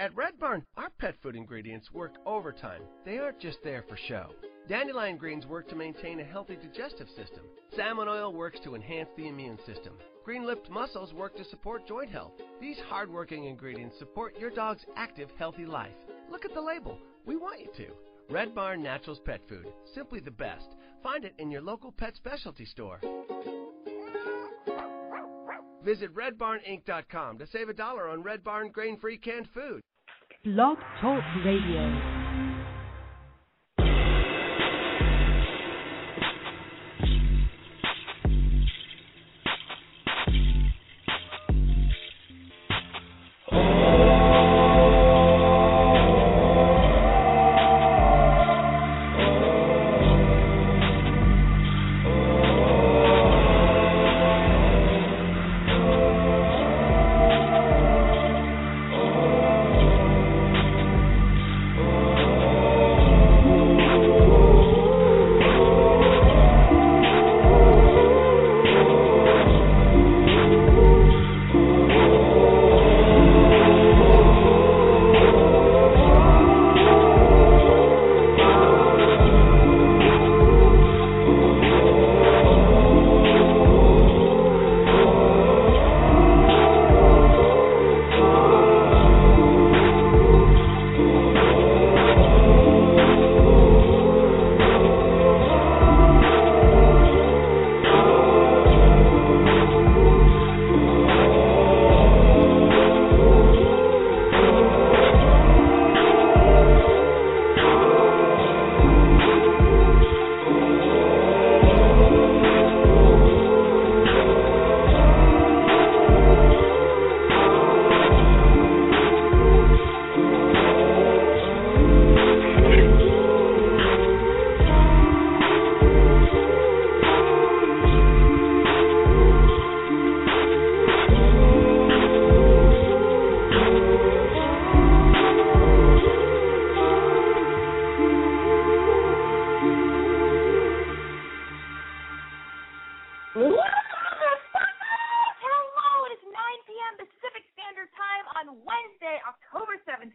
At Red Barn, our pet food ingredients work overtime. They aren't just there for show. Dandelion greens work to maintain a healthy digestive system. Salmon oil works to enhance the immune system. Green lipped mussels work to support joint health. These hardworking ingredients support your dog's active, healthy life. Look at the label. We want you to. Red Barn Naturals Pet Food. Simply the best. Find it in your local pet specialty store. Visit redbarninc.com to save a dollar on Red Barn grain-free canned food. Blog Talk Radio.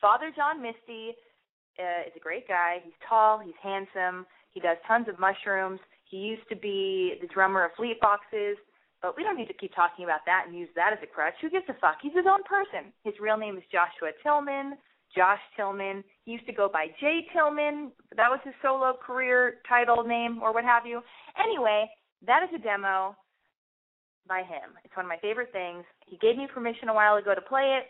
Father John Misty uh, is a great guy. He's tall, he's handsome, he does tons of mushrooms. He used to be the drummer of Fleet Foxes, but we don't need to keep talking about that and use that as a crutch. Who gives a fuck? He's his own person. His real name is Joshua Tillman. Josh Tillman. He used to go by J. Tillman. That was his solo career title name or what have you. Anyway, that is a demo by him. It's one of my favorite things. He gave me permission a while ago to play it.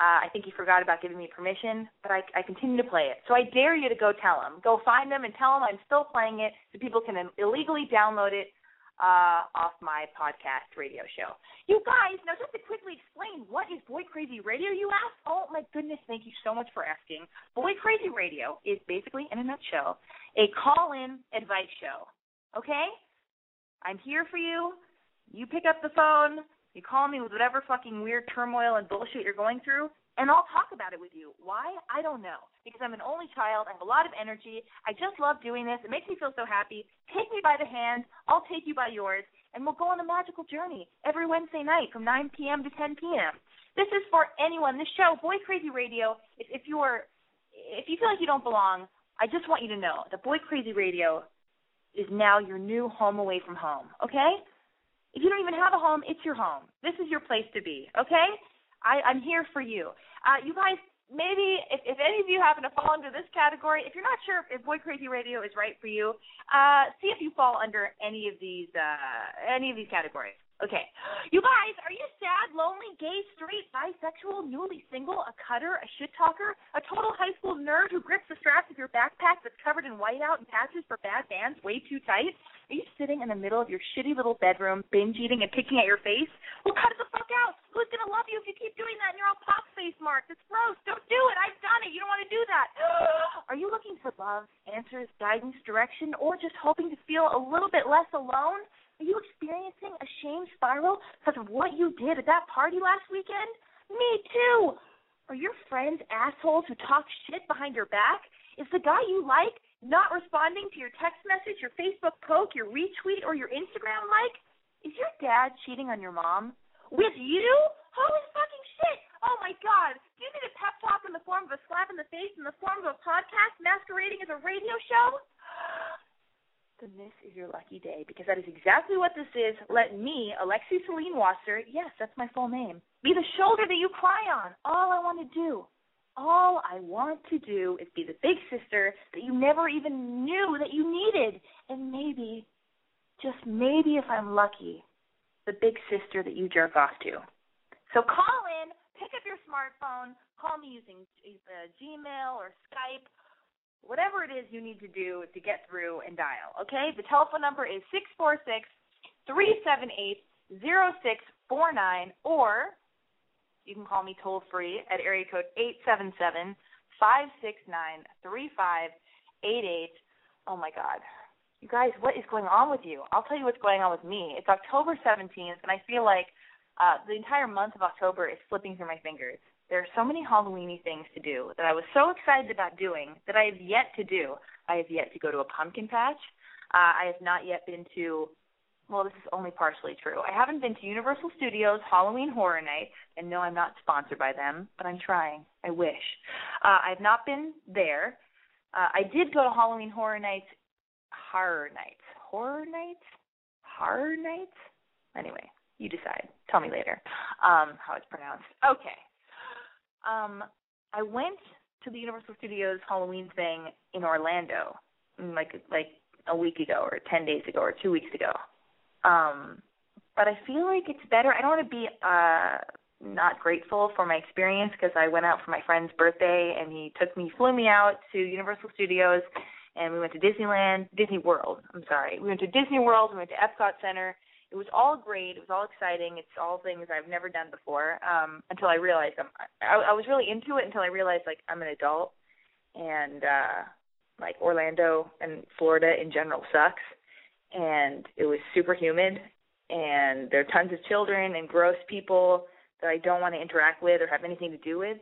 Uh, I think he forgot about giving me permission, but I, I continue to play it. So I dare you to go tell him. Go find them and tell him I'm still playing it so people can illegally download it uh, off my podcast radio show. You guys, now just to quickly explain, what is Boy Crazy Radio, you ask? Oh my goodness, thank you so much for asking. Boy Crazy Radio is basically, in a nutshell, a call-in advice show. Okay? I'm here for you. You pick up the phone, you call me with whatever fucking weird turmoil and bullshit you're going through, and I'll talk about it with you. Why? I don't know. Because I'm an only child. I have a lot of energy. I just love doing this. It makes me feel so happy. Take me by the hand. I'll take you by yours. And we'll go on a magical journey every Wednesday night from 9 p.m. to 10 p.m. This is for anyone. This show, Boy Crazy Radio, if, if you're, if you feel like you don't belong, I just want you to know that Boy Crazy Radio is now your new home away from home. Okay? If you don't even have a home, it's your home. This is your place to be. Okay? I, I'm here for you. Uh, you guys, maybe if, if any of you happen to fall into this category, if you're not sure if Boy Crazy Radio is right for you, uh, see if you fall under any of these uh, any of these categories. Okay. You guys, are you sad, lonely, gay, straight, bisexual, newly single, a cutter, a shit talker, a total high school nerd who grips the straps of your backpack that's covered in whiteout and patches for bad bands way too tight? Are you sitting in the middle of your shitty little bedroom, binge eating and picking at your face? Well, cut the fuck out. Who's gonna love you if you keep doing that and you're all pop face marks? It's gross. Don't do it. I've done it. You don't want to do that. are you looking for love, answers, guidance, direction, or just hoping to feel a little bit less alone? Are you experiencing a shame spiral because of what you did at that party last weekend? Me too. Are your friends assholes who talk shit behind your back? Is the guy you like not responding to your text message, your Facebook poke, your retweet, or your Instagram like? Is your dad cheating on your mom? With you? Holy fucking shit! Oh my god! Do you need a pep talk in the form of a slap in the face in the form of a podcast masquerading as a radio show? Then this is your lucky day because that is exactly what this is. Let me, Alexi Celine Wasser, yes, that's my full name, be the shoulder that you cry on. All I want to do all I want to do is be the big sister that you never even knew that you needed. And maybe, just maybe if I'm lucky, the big sister that you jerk off to. So call in, pick up your smartphone, call me using uh, Gmail or Skype, whatever it is you need to do to get through and dial. Okay? The telephone number is six four six three seven eight zero six four nine, or you can call me toll free at area code eight seven seven five six nine three five eight eight. Oh my God. You guys, what is going on with you? I'll tell you what's going on with me. It's October 17th, and I feel like uh, the entire month of October is slipping through my fingers. There are so many Halloweeny things to do that I was so excited about doing that I have yet to do. I have yet to go to a pumpkin patch. Uh, I have not yet been to well, this is only partially true. I haven't been to Universal Studios Halloween Horror Nights, and no, I'm not sponsored by them, but I'm trying. I wish. Uh, I've not been there. Uh, I did go to Halloween Horror Nights, Horror Nights, Horror Nights, Horror Nights. Anyway, you decide. Tell me later um, how it's pronounced. Okay. Um, I went to the Universal Studios Halloween thing in Orlando, like like a week ago, or ten days ago, or two weeks ago. Um, but I feel like it's better. I don't want to be uh not grateful for my experience because I went out for my friend's birthday and he took me, flew me out to Universal Studios, and we went to Disneyland, Disney World. I'm sorry, we went to Disney World, we went to Epcot Center. It was all great. It was all exciting. It's all things I've never done before. Um, until I realized I'm, I, I was really into it until I realized like I'm an adult, and uh, like Orlando and Florida in general sucks and it was super humid and there are tons of children and gross people that I don't want to interact with or have anything to do with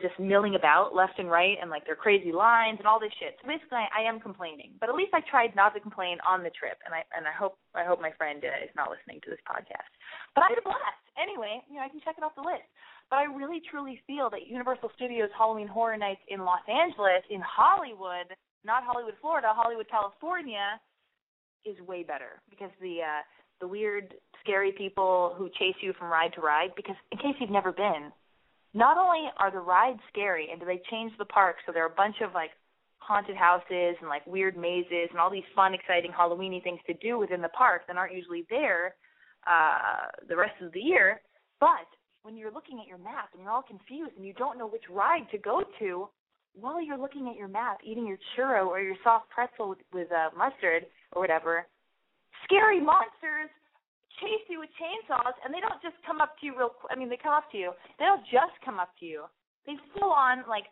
just milling about left and right and like their crazy lines and all this shit. So basically I, I am complaining. But at least I tried not to complain on the trip and I and I hope I hope my friend uh, is not listening to this podcast. But I had a blast. Anyway, you know, I can check it off the list. But I really truly feel that Universal Studios Halloween Horror Nights in Los Angeles, in Hollywood, not Hollywood, Florida, Hollywood, California, is way better because the uh the weird scary people who chase you from ride to ride because in case you've never been not only are the rides scary and do they change the park so there are a bunch of like haunted houses and like weird mazes and all these fun exciting halloweeny things to do within the park that aren't usually there uh the rest of the year. But when you're looking at your map and you're all confused and you don't know which ride to go to while you're looking at your map eating your churro or your soft pretzel with, with uh, mustard or whatever, scary monsters chase you with chainsaws, and they don't just come up to you real. I mean, they come up to you. They don't just come up to you. They full on like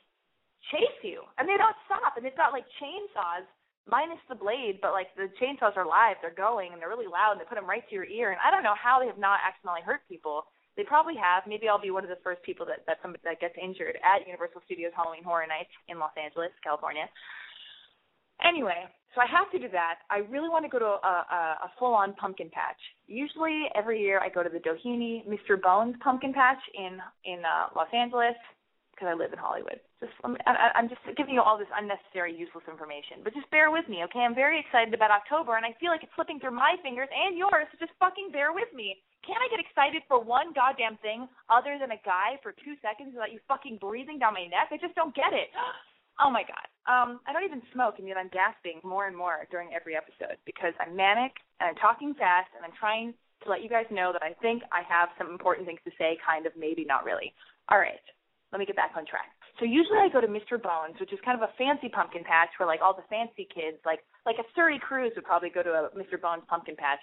chase you, and they don't stop. And they've got like chainsaws minus the blade, but like the chainsaws are live. They're going, and they're really loud, and they put them right to your ear. And I don't know how they have not accidentally hurt people. They probably have. Maybe I'll be one of the first people that that somebody that gets injured at Universal Studios Halloween Horror Nights in Los Angeles, California. Anyway, so I have to do that. I really want to go to a, a, a full-on pumpkin patch. Usually, every year I go to the Doheny Mr. Bones pumpkin patch in in uh, Los Angeles because I live in Hollywood. Just I'm, I'm just giving you all this unnecessary, useless information, but just bear with me, okay? I'm very excited about October, and I feel like it's slipping through my fingers and yours. So just fucking bear with me. Can't I get excited for one goddamn thing other than a guy for two seconds without you fucking breathing down my neck? I just don't get it. Oh my god. Um, I don't even smoke, and yet I'm gasping more and more during every episode because I'm manic and I'm talking fast and I'm trying to let you guys know that I think I have some important things to say, kind of, maybe not really. All right, let me get back on track. So usually I go to Mr. Bones, which is kind of a fancy pumpkin patch where like all the fancy kids, like like a Suri Cruise would probably go to a Mr. Bones pumpkin patch.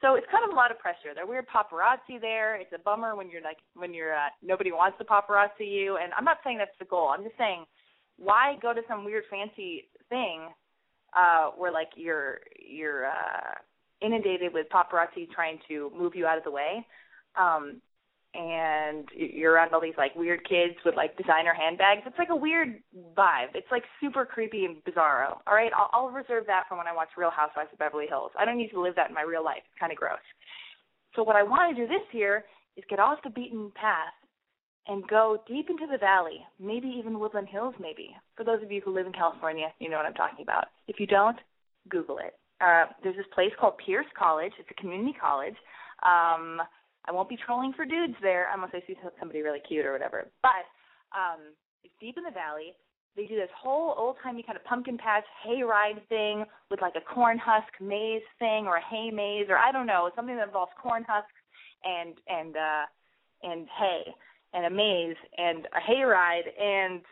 So it's kind of a lot of pressure. There are weird paparazzi there. It's a bummer when you're like when you're uh, nobody wants to paparazzi you. And I'm not saying that's the goal. I'm just saying why go to some weird fancy thing uh where like you're you're uh inundated with paparazzi trying to move you out of the way um and you're around all these like weird kids with like designer handbags? It's like a weird vibe. It's like super creepy and bizarro. All right? I'll, I'll reserve that for when i watch real housewives of beverly hills. I don't need to live that in my real life. It's kind of gross. So what i want to do this year is get off the beaten path and go deep into the valley, maybe even Woodland Hills, maybe. For those of you who live in California, you know what I'm talking about. If you don't, Google it. Uh, there's this place called Pierce College. It's a community college. Um, I won't be trolling for dudes there unless I see somebody really cute or whatever. But um, it's deep in the valley. They do this whole old timey kind of pumpkin patch hayride thing with like a corn husk maze thing or a hay maze or I don't know something that involves corn husks and and uh, and hay and a maze and a hayride and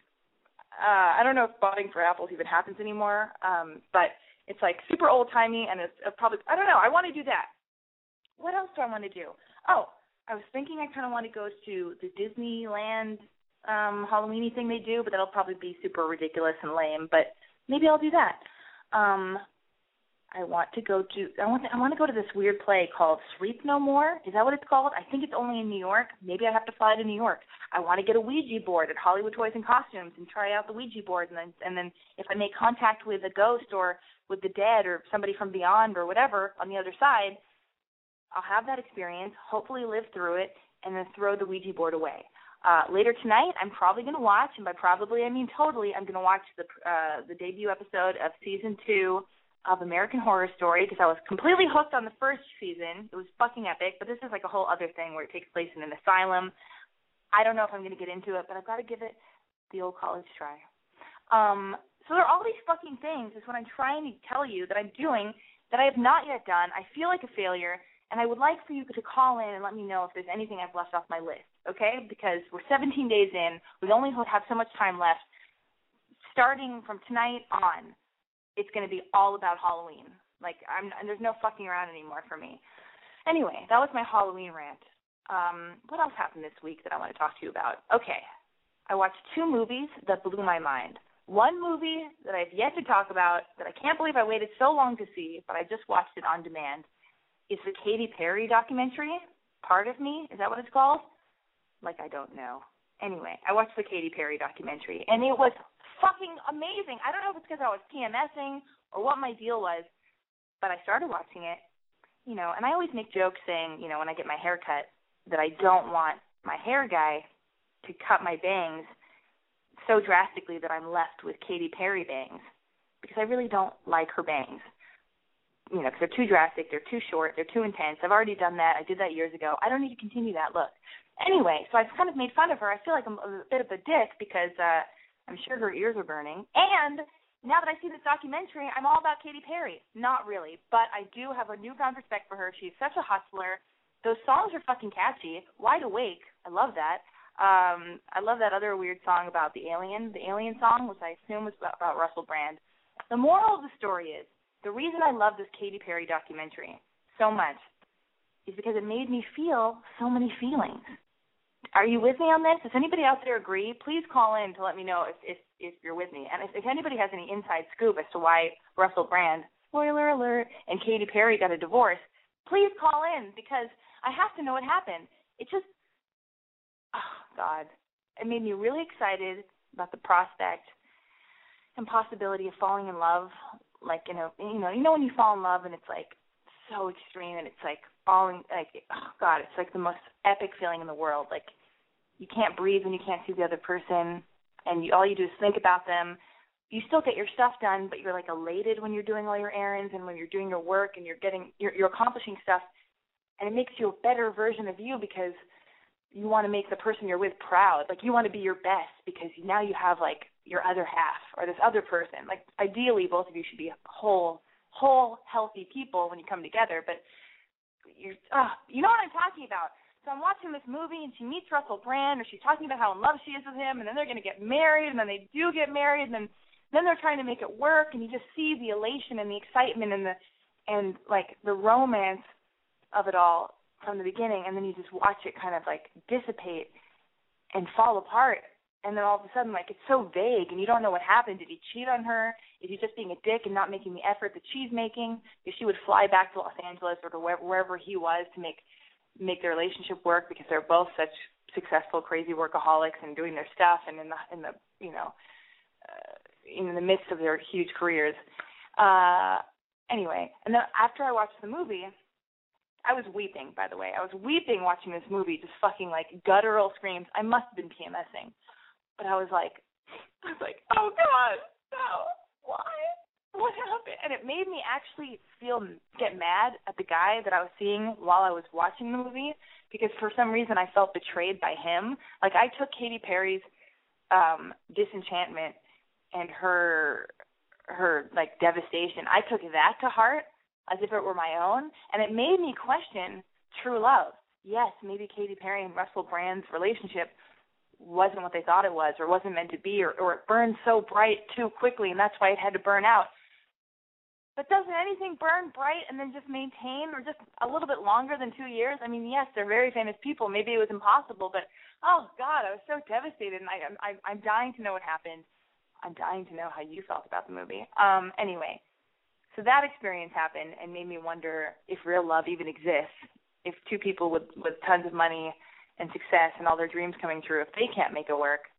uh I don't know if botting for apples even happens anymore. Um but it's like super old timey and it's probably I don't know, I want to do that. What else do I want to do? Oh, I was thinking I kind of want to go to the Disneyland um Halloweeny thing they do, but that'll probably be super ridiculous and lame, but maybe I'll do that. Um I want to go to I want to, I want to go to this weird play called Sleep No More. Is that what it's called? I think it's only in New York. Maybe I have to fly to New York. I want to get a Ouija board at Hollywood Toys and Costumes and try out the Ouija board and then and then if I make contact with a ghost or with the dead or somebody from beyond or whatever on the other side, I'll have that experience, hopefully live through it and then throw the Ouija board away. Uh, later tonight, I'm probably going to watch, and by probably I mean totally, I'm going to watch the uh, the debut episode of season two of American Horror Story because I was completely hooked on the first season. It was fucking epic, but this is like a whole other thing where it takes place in an asylum. I don't know if I'm going to get into it, but I've got to give it the old college try. Um, so there are all these fucking things is what I'm trying to tell you that I'm doing that I have not yet done. I feel like a failure, and I would like for you to call in and let me know if there's anything I've left off my list, okay? Because we're 17 days in. We only have so much time left. Starting from tonight on, it's going to be all about Halloween. Like I'm there's no fucking around anymore for me. Anyway, that was my Halloween rant. Um, what else happened this week that I want to talk to you about? Okay. I watched two movies that blew my mind. One movie that I've yet to talk about that I can't believe I waited so long to see, but I just watched it on demand, is the Katy Perry documentary, Part of Me. Is that what it's called? Like I don't know. Anyway, I watched the Katy Perry documentary and it was fucking amazing. I don't know if it's because I was PMSing or what my deal was, but I started watching it, you know, and I always make jokes saying, you know, when I get my hair cut, that I don't want my hair guy to cut my bangs so drastically that I'm left with Katy Perry bangs because I really don't like her bangs. You know, because they're too drastic, they're too short, they're too intense. I've already done that. I did that years ago. I don't need to continue that look. Anyway, so I've kind of made fun of her. I feel like I'm a bit of a dick because uh I'm sure her ears are burning. And now that I see this documentary, I'm all about Katy Perry. Not really, but I do have a newfound respect for her. She's such a hustler. Those songs are fucking catchy. Wide Awake, I love that. Um, I love that other weird song about the alien, the alien song, which I assume was about, about Russell Brand. The moral of the story is the reason I love this Katy Perry documentary so much is because it made me feel so many feelings. Are you with me on this? Does anybody out there agree? Please call in to let me know if if, if you're with me. And if, if anybody has any inside scoop as to why Russell Brand, spoiler alert, and Katy Perry got a divorce, please call in because I have to know what happened. It just, oh God, it made me really excited about the prospect and possibility of falling in love. Like you know, you know, you know when you fall in love and it's like so extreme and it's like all in, like oh God, it's like the most epic feeling in the world. Like you can't breathe when you can't see the other person, and you, all you do is think about them. You still get your stuff done, but you're like elated when you're doing all your errands and when you're doing your work and you're getting you're, you're accomplishing stuff, and it makes you a better version of you because you want to make the person you're with proud. Like you want to be your best because now you have like your other half or this other person. Like ideally, both of you should be whole, whole, healthy people when you come together. But you're, uh, you know what I'm talking about. So I'm watching this movie and she meets Russell Brand or she's talking about how in love she is with him and then they're going to get married and then they do get married and then then they're trying to make it work and you just see the elation and the excitement and the and like the romance of it all from the beginning and then you just watch it kind of like dissipate and fall apart and then all of a sudden like it's so vague and you don't know what happened. Did he cheat on her? Is he just being a dick and not making the effort that she's making? If she would fly back to los angeles or to wherever, wherever he was to make make their relationship work because they're both such successful crazy workaholics and doing their stuff and in the in the you know uh, in the midst of their huge careers uh anyway and then after i watched the movie I was weeping, by the way. I was weeping watching this movie, just fucking like guttural screams. I must have been PMSing but I was like, I was like, oh God, no, why? What happened? And it made me actually feel get mad at the guy that I was seeing while I was watching the movie because for some reason I felt betrayed by him. Like I took Katy Perry's um disenchantment and her her like devastation. I took that to heart as if it were my own, and it made me question true love. Yes, maybe Katy Perry and Russell Brand's relationship wasn't what they thought it was or wasn't meant to be or, or it burned so bright too quickly and that's why it had to burn out. But doesn't anything burn bright and then just maintain or just a little bit longer than two years? I mean, yes, they're very famous people. Maybe it was impossible, but oh God, I was so devastated and I, I I'm dying to know what happened. I'm dying to know how you felt about the movie. Um, anyway, so that experience happened and made me wonder if real love even exists. If two people with with tons of money and success and all their dreams coming true, if they can't make it work,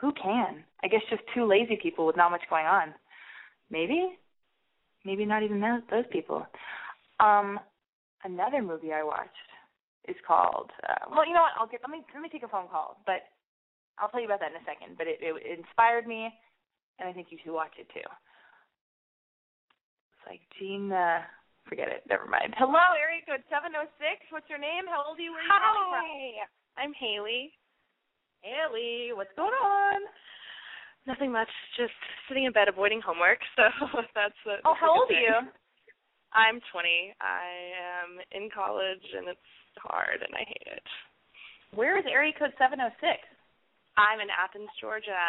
who can? I guess just two lazy people with not much going on. Maybe, maybe not even those, those people. Um, another movie I watched is called. Uh, well, you know what? I'll get. Let me let me take a phone call, but I'll tell you about that in a second. But it, it, inspired me, and I think you should watch it too. It's like Gene. Uh, forget it. Never mind. Hello, area code seven oh six. What's your name? How old are you? Where are you Hi, I'm Haley. Haley, what's going on? Nothing much. Just sitting in bed avoiding homework. So that's. A, oh, how old are you? I'm 20. I am in college and it's hard and I hate it. Where is area code 706? I'm in Athens, Georgia.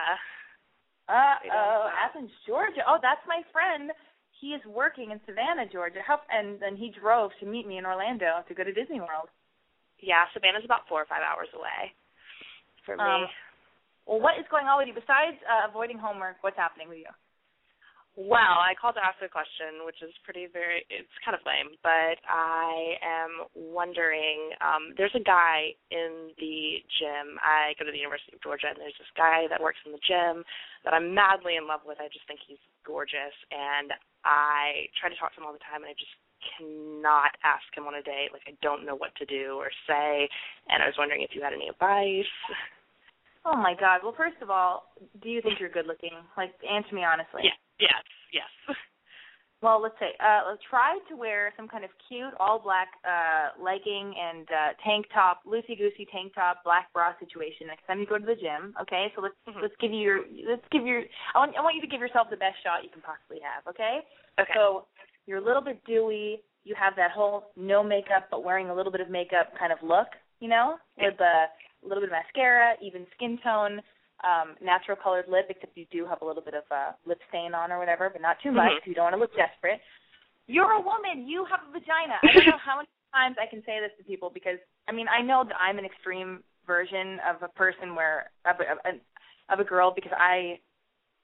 Uh oh, Athens, Georgia. Oh, that's my friend he is working in Savannah, Georgia. How, and then he drove to meet me in Orlando to go to Disney World. Yeah, Savannah's about four or five hours away for me. Um, well, what is going on with you besides uh, avoiding homework? What's happening with you? Well, I called to ask a question, which is pretty very it's kind of lame, but I am wondering, um, there's a guy in the gym. I go to the University of Georgia and there's this guy that works in the gym that I'm madly in love with. I just think he's gorgeous and I try to talk to him all the time and I just cannot ask him on a date. Like I don't know what to do or say and I was wondering if you had any advice. Oh my god. Well, first of all, do you think you're good looking? Like answer me honestly. Yeah. Yes, yes. Well, let's say uh let's try to wear some kind of cute all black uh legging and uh tank top, loosey goosey tank top, black bra situation next time you go to the gym. Okay, so let's mm-hmm. let's give you your let's give your I want I want you to give yourself the best shot you can possibly have. Okay. Okay. So you're a little bit dewy. You have that whole no makeup but wearing a little bit of makeup kind of look. You know, yeah. with a little bit of mascara, even skin tone. Um natural colored lip except you do have a little bit of a lip stain on or whatever but not too much mm-hmm. you don't want to look desperate. You're a woman. You have a vagina. I don't know how many times i can say this to people because i mean i know that i'm an extreme version of a person where of a, of a girl because i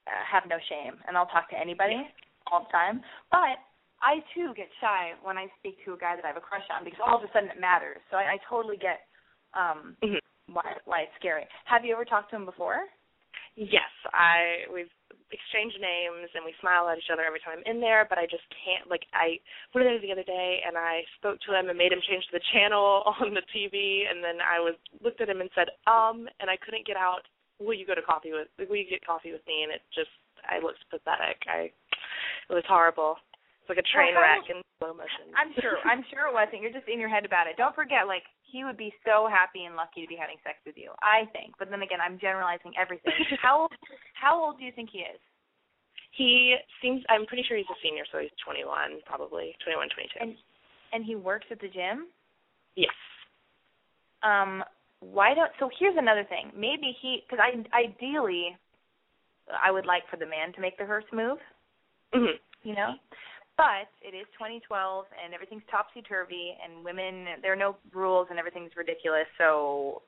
uh, have no shame and i'll talk to anybody all the time. But i too get shy when i speak to a guy that i have a crush on because all of a sudden it matters. So i, I totally get um mm-hmm why why it's scary. Have you ever talked to him before? Yes, I we've exchanged names and we smile at each other every time I'm in there, but I just can't like I went there the other day and I spoke to him and made him change the channel on the TV and then I was looked at him and said, um and I couldn't get out, will you go to coffee with will you get coffee with me? And it just I looked pathetic. I it was horrible. It's like a train well, wreck in slow motion. I'm sure I'm sure it wasn't. You're just in your head about it. Don't forget like he would be so happy and lucky to be having sex with you. I think. But then again, I'm generalizing everything. how old? how old do you think he is? He seems I'm pretty sure he's a senior, so he's 21 probably, 21, 22. And and he works at the gym? Yes. Um why don't so here's another thing. Maybe he cuz I ideally I would like for the man to make the first move. Mhm. You know? But it is 2012 and everything's topsy turvy and women there are no rules and everything's ridiculous. So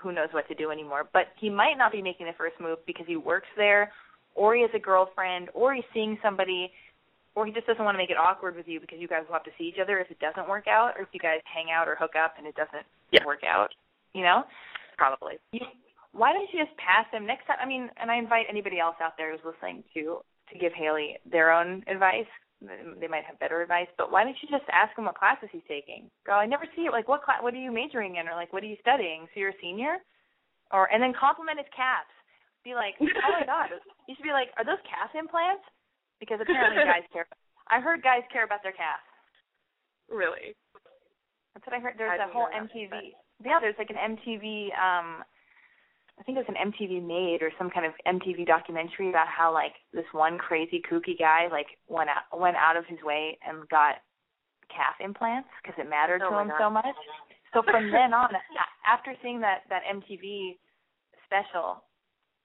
who knows what to do anymore. But he might not be making the first move because he works there, or he has a girlfriend, or he's seeing somebody, or he just doesn't want to make it awkward with you because you guys will have to see each other if it doesn't work out, or if you guys hang out or hook up and it doesn't Yeah. work out. You know, Probably. you, why don't you just pass him next time? I mean, and I invite anybody else out there who's listening to to give Haley their own advice. They might have better advice, but why don't you just ask him what classes he's taking? Go, I never see it. Like, what class? What are you majoring in, or like, what are you studying? So you're a senior, or and then compliment his calves. Be like, oh my god, you should be like, are those calf implants? Because apparently guys care. I heard guys care about their calves. Really. That's what I heard. There's I a whole know that, MTV. Yeah, there's like an MTV. um I think it was an MTV made or some kind of MTV documentary about how like this one crazy kooky guy like went out went out of his way and got calf implants because it mattered Oh to him God. so much. So from then on, after seeing that that MTV special,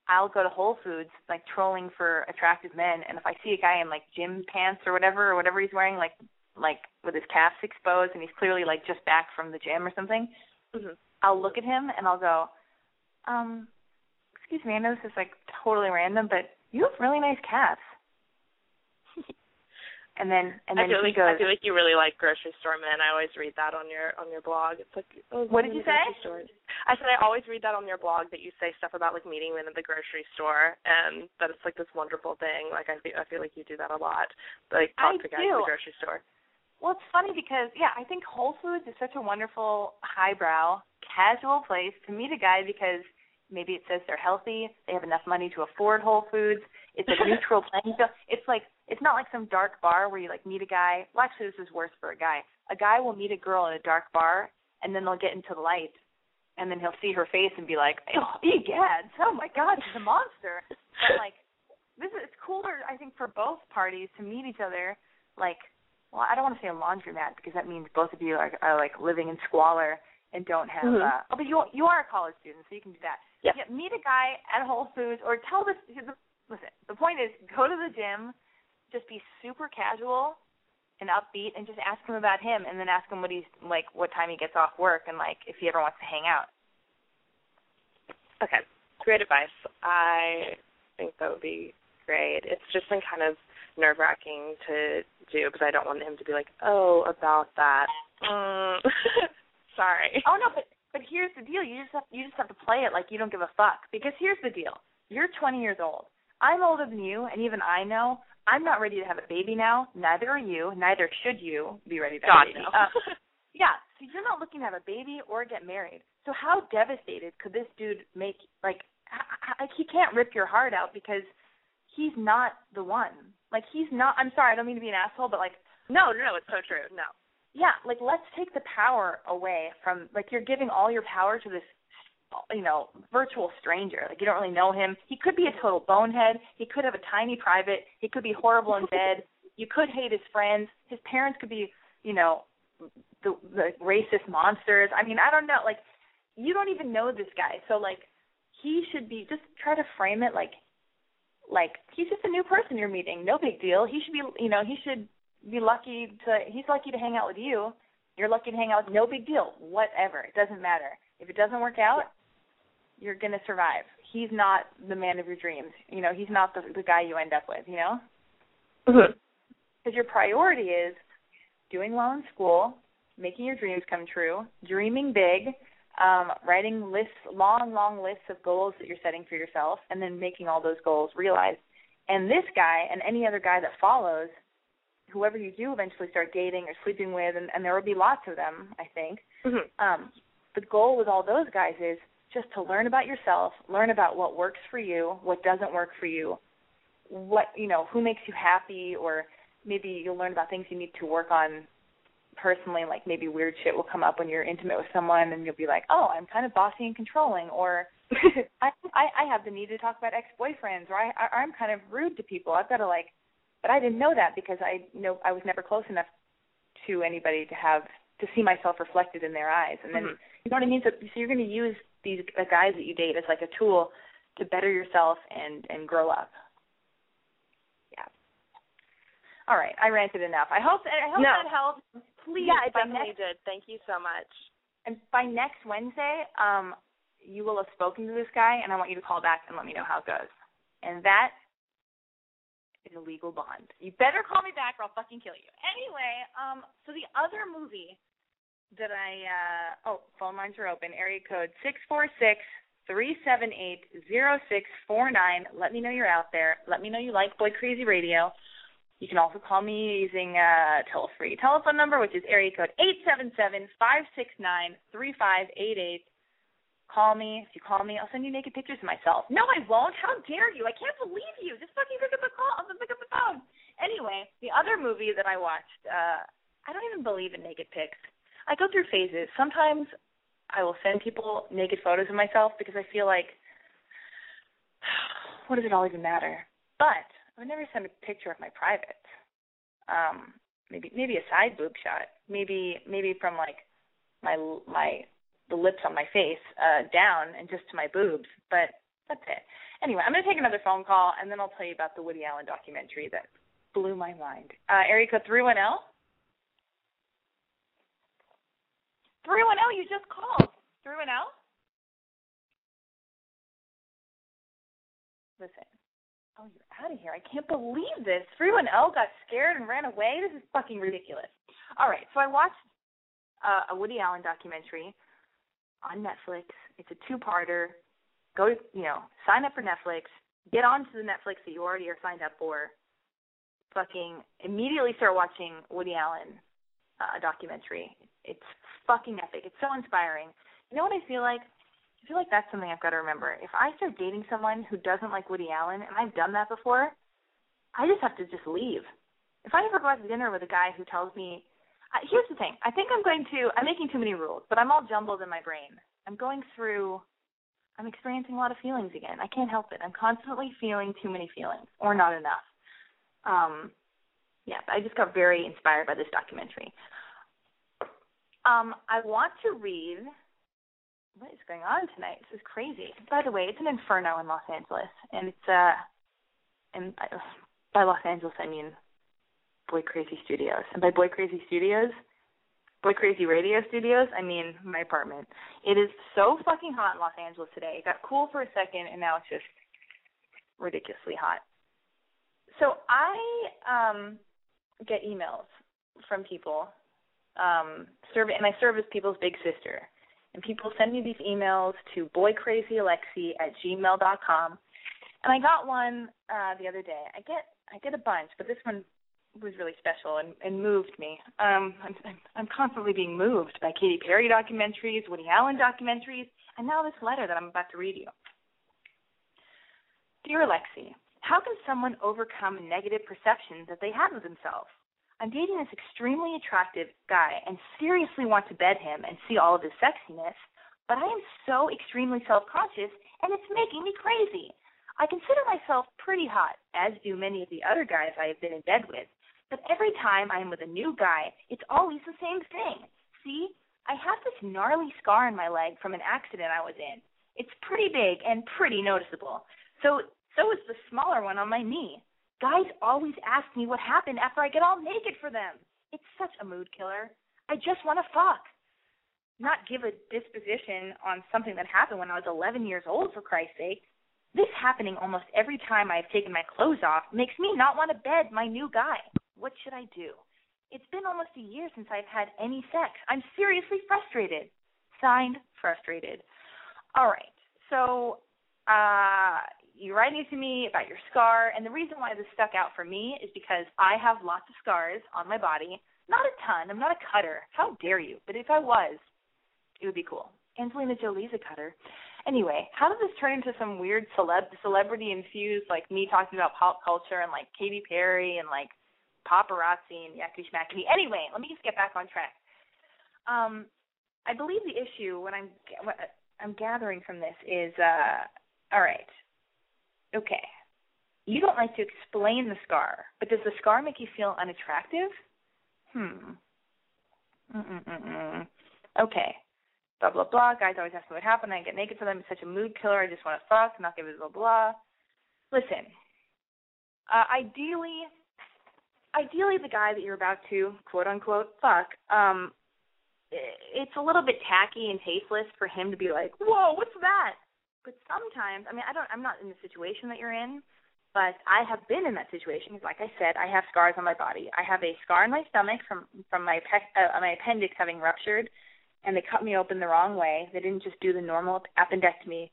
I'll go to Whole Foods like trolling for attractive men, and if I see a guy in like gym pants or whatever or whatever he's wearing, like like with his calves exposed, and he's clearly like just back from the gym or something, hmm I'll look at him and I'll go, um, excuse me, I know this is like totally random, but you have really nice calves. and then and I then feel he like goes, I feel like you really like grocery store men. I always read that on your on your blog. It's like oh, What did you say? grocery store. I said I always read that on your blog that you say stuff about like meeting men at the grocery store and that it's like this wonderful thing. Like I feel I feel like you do that a lot. Like talk I to guys at the grocery store. Well, it's funny because yeah, I think Whole Foods is such a wonderful, highbrow, casual place to meet a guy because maybe it says they're healthy, they have enough money to afford Whole Foods. It's a neutral playing field. It's like it's not like some dark bar where you like meet a guy. Well, actually, this is worse for a guy. A guy will meet a girl in a dark bar, and then they'll get into the light, and then he'll see her face and be like, "Oh, egads! Oh my God, she's a monster!" But like, this is it's cooler, I think, for both parties to meet each other, like well, I don't want to say a laundromat because that means both of you are, are like living in squalor and don't have. Mhm. Uh, oh, but you you are a college student, so you can do that. Yeah. yeah. Meet a guy at Whole Foods or tell this. Listen, the point is go to the gym, just be super casual and upbeat, and just ask him about him, and then ask him what he's like, what time he gets off work, and like if he ever wants to hang out. Okay. Great advice. I think that would be great. It's just been kind of nerve wracking to do because I don't want him to be like, Oh, about that. Mm. Sorry. Oh no, but but here's the deal. You just have you just have to play it like you don't give a fuck. Because here's the deal. You're 20 years old. I'm older than you, and even I know I'm not ready to have a baby now. Neither are you. Neither should you be ready to have God a baby. no. Uh, yeah. So you're not looking to have a baby or get married. So how devastated could this dude make? Like, I, I, he can't rip your heart out because he's not the one. Like he's not. I'm sorry. I don't mean to be an asshole, but like no, no, no, it's so true. No. Yeah, like let's take the power away from like you're giving all your power to this you know, virtual stranger. Like you don't really know him. He could be a total bonehead. He could have a tiny private. He could be horrible in bed. You could hate his friends. His parents could be, you know, the the racist monsters. I mean, I don't know. Like you don't even know this guy. So like he should be just try to frame it like like he's just a new person you're meeting. No big deal. He should be, you know, he should be lucky to he's lucky to hang out with you. You're lucky to hang out with no big deal. Whatever. It doesn't matter. If it doesn't work out, you're gonna survive. He's not the man of your dreams. You know, he's not the the guy you end up with. You know, Mm-hmm. because your priority is doing well in school, making your dreams come true, dreaming big, um, writing lists, long, long lists of goals that you're setting for yourself, and then making all those goals realized. And this guy and any other guy that follows, whoever you do eventually start dating or sleeping with, and, and there will be lots of them, I think. Mm-hmm. Um, the goal with all those guys is just to learn about yourself, learn about what works for you, what doesn't work for you, what you know, who makes you happy, or maybe you'll learn about things you need to work on personally. Like maybe weird shit will come up when you're intimate with someone, and you'll be like, "Oh, I'm kind of bossy and controlling," or I, I I have the need to talk about ex-boyfriends, or I, I I'm kind of rude to people. I've got to like, but I didn't know that because I you know I was never close enough to anybody to have to see myself reflected in their eyes, and then Mhm. you know what I mean. So, so you're going to use these the guys that you date as like a tool to better yourself and and grow up. Yeah. All right, I ranted enough. I hope I hope No. that helped. Please, Yeah, it definitely next did. Thank you so much. and by next Wednesday, um, you will have spoken to this guy, and I want you to call back and let me know how it goes. And that is a legal bond. You better call me back, or I'll fucking kill you. Anyway, um, so the other movie that I uh oh, phone lines are open. Area code six four six three seven eight zero six four nine. Let me know you're out there. Let me know you like Boy Crazy Radio. You can also call me using a toll free telephone number, which is area code eight seven seven five six nine three five eight eight. Call me. If you call me, I'll send you naked pictures of myself. No, I won't. How dare you? I can't believe you. Just fucking pick up the call. Pick up the phone. Anyway, the other movie that I watched, uh, I don't even believe in naked pics. I go through phases. Sometimes I will send people naked photos of myself because I feel like, what does it all even matter? But I would never send a picture of my private. Um, maybe maybe a side boob shot. Maybe maybe from like my my the lips on my face uh down and just to my boobs. But that's it. Anyway, I'm gonna take another phone call and then I'll tell you about the Woody Allen documentary that blew my mind. Uh, area code three one zero. Three one zero. You just called. Three one zero. Listen. Oh, you're out of here. I can't believe this. 310 got scared and ran away. This is fucking ridiculous. All right, so I watched uh, a Woody Allen documentary on Netflix. It's a two-parter. Go, you know, sign up for Netflix. Get onto the Netflix that you already are signed up for. Fucking immediately start watching Woody Allen uh, documentary. It's fucking epic. It's so inspiring. You know what I feel like? I feel like that's something I've got to remember. If I start dating someone who doesn't like Woody Allen, and I've done that before, I just have to just leave. If I ever go out to dinner with a guy who tells me, I, here's the thing, I think I'm going to, I'm making too many rules, but I'm all jumbled in my brain. I'm going through, I'm experiencing a lot of feelings again. I can't help it. I'm constantly feeling too many feelings, or not enough. Um, yeah, I just got very inspired by this documentary. Um, I want to read what is going on tonight? This is crazy. By the way, it's an inferno in Los Angeles, and it's uh, and by Los Angeles I mean Boy Crazy Studios, and by Boy Crazy Studios, Boy Crazy Radio Studios, I mean my apartment. It is so fucking hot in Los Angeles today. It got cool for a second, and now it's just ridiculously hot. So I um get emails from people um serve and I serve as people's big sister and people send me these emails to boycrazyalexi at gmail dot com. And I got one uh the other day. I get I get a bunch, but this one was really special and, and moved me. Um, I'm, I'm constantly being moved by Katy Perry documentaries, Woody Allen documentaries, and now this letter that I'm about to read you. Dear Alexi, how can someone overcome negative perceptions that they have of themselves? I'm dating this extremely attractive guy and seriously want to bed him and see all of his sexiness, but I am so extremely self conscious and it's making me crazy. I consider myself pretty hot, as do many of the other guys I have been in bed with, but every time I am with a new guy, it's always the same thing. See, I have this gnarly scar in my leg from an accident I was in. It's pretty big and pretty noticeable. So so is the smaller one on my knee. Guys always ask me what happened after I get all naked for them. It's such a mood killer. I just want to fuck. Not give a disposition on something that happened when I was 11 years old, for Christ's sake. This happening almost every time I've taken my clothes off makes me not want to bed my new guy. What should I do? It's been almost a year since I've had any sex. I'm seriously frustrated. Signed, frustrated. All right. So, uh, you writing to me about your scar, and the reason why this stuck out for me is because I have lots of scars on my body. Not a ton. I'm not a cutter. How dare you? But if I was, it would be cool. Angelina Jolie's a cutter. Anyway, how did this turn into some weird celeb celebrity infused like me talking about pop culture and like Katy Perry and like paparazzi and yakety schmackety? Anyway, let me just get back on track. Um, I believe the issue when I'm what I'm gathering from this is uh all right okay, you don't like to explain the scar, but does the scar make you feel unattractive? Hmm. Mm-mm-mm-mm. Okay. Blah, blah, blah. Guys always ask me what happened. I get naked for them. It's such a mood killer. I just want to fuck, not give it blah, blah. Listen, uh, ideally, ideally the guy that you're about to, quote unquote, fuck, um, it's a little bit tacky and tasteless for him to be like, "Whoa, what's that?" But sometimes, I mean, I don't. I'm not in the situation that you're in, but I have been in that situation. Like I said, I have scars on my body. I have a scar in my stomach from from my pec- uh, my appendix having ruptured, and they cut me open the wrong way. They didn't just do the normal appendectomy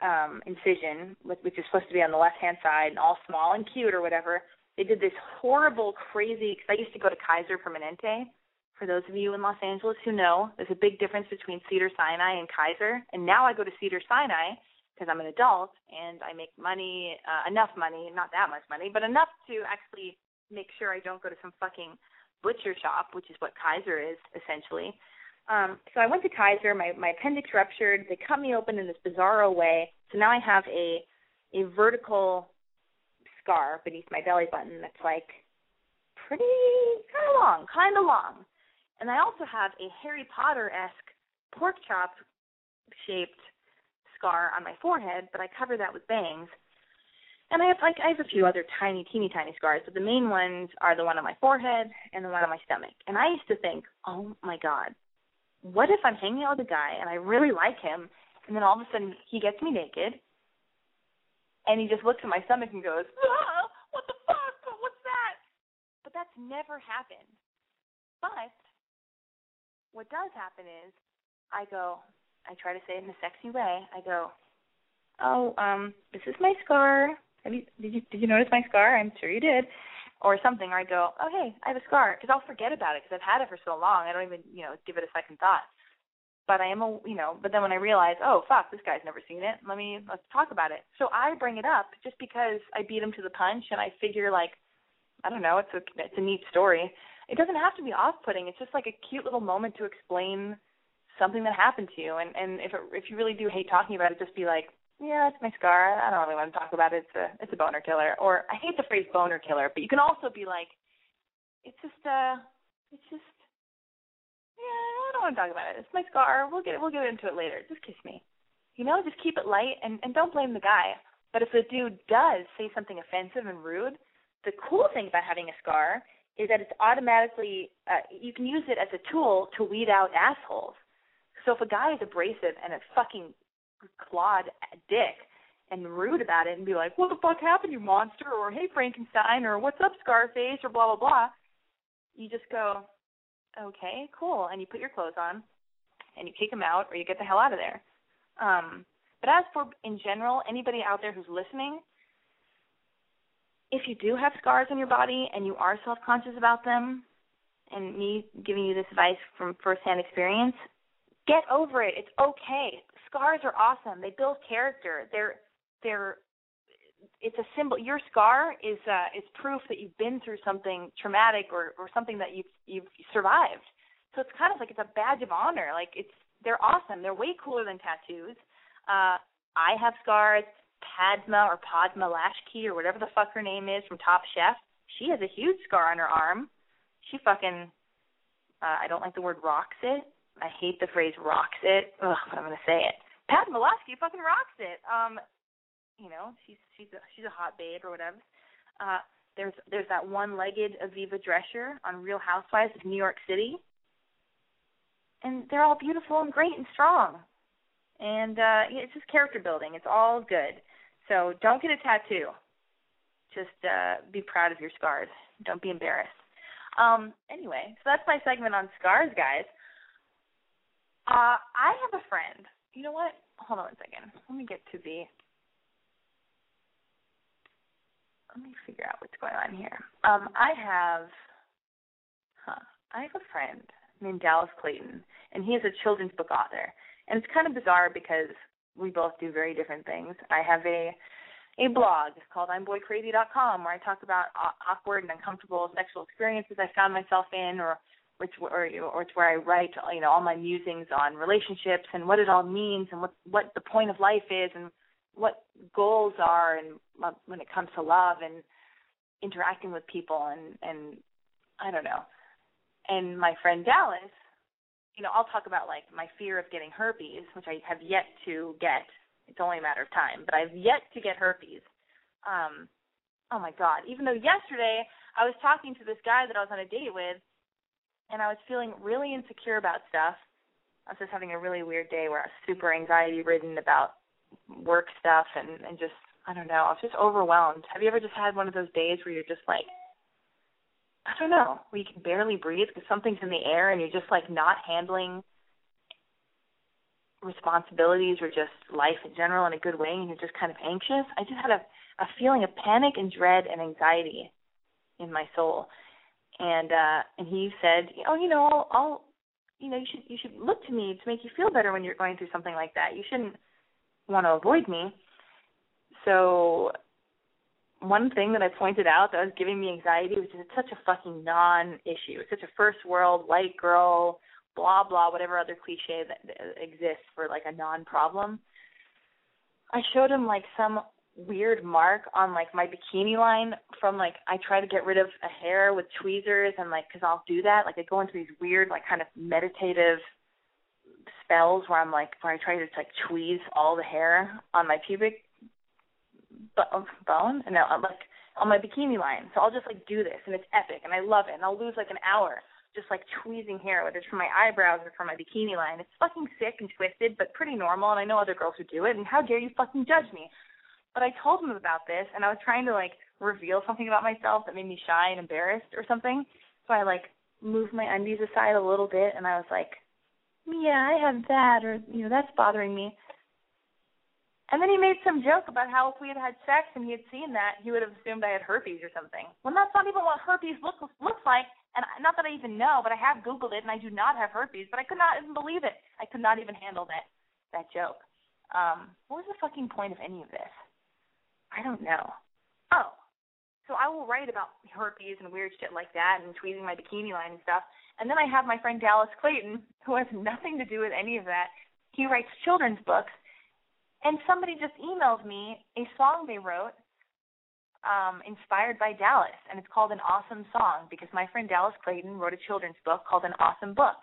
um incision, which is supposed to be on the left hand side and all small and cute or whatever. They did this horrible, crazy. Because I used to go to Kaiser Permanente for those of you in Los Angeles who know, there's a big difference between Cedar Sinai and Kaiser. And now I go to Cedar Sinai because I'm an adult and I make money, uh, enough money, not that much money, but enough to actually make sure I don't go to some fucking butcher shop, which is what Kaiser is essentially. Um, so I went to Kaiser. My my appendix ruptured. They cut me open in this bizarro way. So now I have a a vertical scar beneath my belly button that's like pretty kind of long, kind of long. And I also have a Harry Potter esque pork chop shaped scar on my forehead, but I cover that with bangs. And I have like I have a few other tiny, teeny tiny scars, but the main ones are the one on my forehead and the one on my stomach. And I used to think, oh my god, what if I'm hanging out with a guy and I really like him, and then all of a sudden he gets me naked, and he just looks at my stomach and goes, ah, what the fuck? What's that? But that's never happened. But what does happen is I go, I try to say it in a sexy way. I go, "Oh, um, this is my scar. Have you did you did you notice my scar? I'm sure you did." Or something. Or I go, "Oh, hey, I have a scar," because I'll forget about it because I've had it for so long. I don't even you know give it a second thought. But I am a you know. But then when I realize, oh fuck, this guy's never seen it. Let me let's talk about it. So I bring it up just because I beat him to the punch, and I figure like, I don't know, it's a it's a neat story it doesn't have to be off-putting. It's just like a cute little moment to explain something that happened to you. And and if it, if you really do hate talking about it, just be like, yeah, it's my scar. I don't really want to talk about it. It's a it's a boner killer. Or I hate the phrase boner killer, but you can also be like, it's just uh, it's just yeah, don't want to talk about it. It's my scar. We'll get we'll get into it later. Just kiss me. You know, just keep it light and and don't blame the guy. But if the dude does say something offensive and rude, the cool thing about having a scar is that it's automatically uh, you can use it as a tool to weed out assholes. So if a guy is abrasive and a fucking clawed dick and rude about it and be like, "What the fuck happened, you monster?" or "Hey Frankenstein," or "What's up, Scarface?" or blah blah blah, you just go, "Okay, cool," and you put your clothes on and you kick them out or you get the hell out of there. Um, but as for in general, anybody out there who's listening, if you do have scars on your body and you are self conscious about them, and me giving you this advice from firsthand experience, get over it. It's okay. Scars are awesome. They build character. They're they're it's a symbol. Your scar is uh, is proof that you've been through something traumatic or or something that you've you've survived. So it's kind of like it's a badge of honor. Like it's they're awesome. They're way cooler than tattoos. Uh, I have scars. Padma or Padma Lakshmi or whatever the fuck her name is from Top Chef, she has a huge scar on her arm. She fucking uh, I don't like the word rocks it. I hate the phrase rocks it. Ugh, but I'm gonna say it. Padma Lakshmi fucking rocks it. Um, you know, she's she's a, she's a hot babe or whatever. Uh, there's there's that one-legged Aviva Drescher on Real Housewives of New York City, and they're all beautiful and great and strong, and uh, it's just character building. It's all good. So don't get a tattoo. Just uh, be proud of your scars. Don't be embarrassed. Um, anyway, so that's my segment on scars, guys. Uh, I have a friend. You know what? Hold on a second. Let me get to the. Let me figure out what's going on here. Um, I have. Huh. I have a friend named Dallas Clayton, and he is a children's book author. And it's kind of bizarre because we both do very different things. I have a a blog called I'mBoyCrazy.com where I talk about awkward and uncomfortable sexual experiences I found myself in, or which or, or it's where I write you know all my musings on relationships and what it all means and what what the point of life is and what goals are and when it comes to love and interacting with people and and I don't know. And my friend Dallas you know, I'll talk about like my fear of getting herpes, which I have yet to get. It's only a matter of time, but I've yet to get herpes. Um, oh my god! Even though yesterday I was talking to this guy that I was on a date with, and I was feeling really insecure about stuff. I was just having a really weird day where I was super anxiety ridden about work stuff and and just I don't know, I was just overwhelmed. Have you ever just had one of those days where you're just like I don't know, where you can barely breathe because something's in the air and you're just like not handling responsibilities or just life in general in a good way and you're just kind of anxious. I just had a a feeling of panic and dread and anxiety in my soul. And uh and he said, "Oh, you know, I'll, I'll you know, you should you should look to me to make you feel better when you're going through something like that. You shouldn't want to avoid me." So one thing that I pointed out that was giving me anxiety was just such a fucking non-issue. It's such a first world white girl blah blah whatever other cliche that exists for like a non-problem. I showed him like some weird mark on like my bikini line from like I try to get rid of a hair with tweezers and like cuz I'll do that like I go into these weird like kind of meditative spells where I'm like where I try to like tweeze all the hair on my pubic bone and now uh, like on my bikini line. So I'll just like do this and it's epic and I love it and I'll lose like an hour just like tweezing hair, whether it's from my eyebrows or from my bikini line. It's fucking sick and twisted, but pretty normal and I know other girls who do it and how dare you fucking judge me. But I told him about this and I was trying to like reveal something about myself that made me shy and embarrassed or something. So I like moved my undies aside a little bit and I was like, Yeah, I have that or you know, that's bothering me. And then he made some joke about how if we had had sex and he had seen that, he would have assumed I had herpes or something. Well, that's not even what herpes looks looks like. And not that I even know, but I have Googled it and I do not have herpes. But I could not even believe it. I could not even handle that that joke. Um, what was the fucking point of any of this? I don't know. Oh, so I will write about herpes and weird shit like that and tweezing my bikini line and stuff. And then I have my friend Dallas Clayton, who has nothing to do with any of that. He writes children's books and somebody just emailed me a song they wrote um, inspired by Dallas, and it's called An Awesome Song because my friend Dallas Clayton wrote a children's book called An Awesome Book.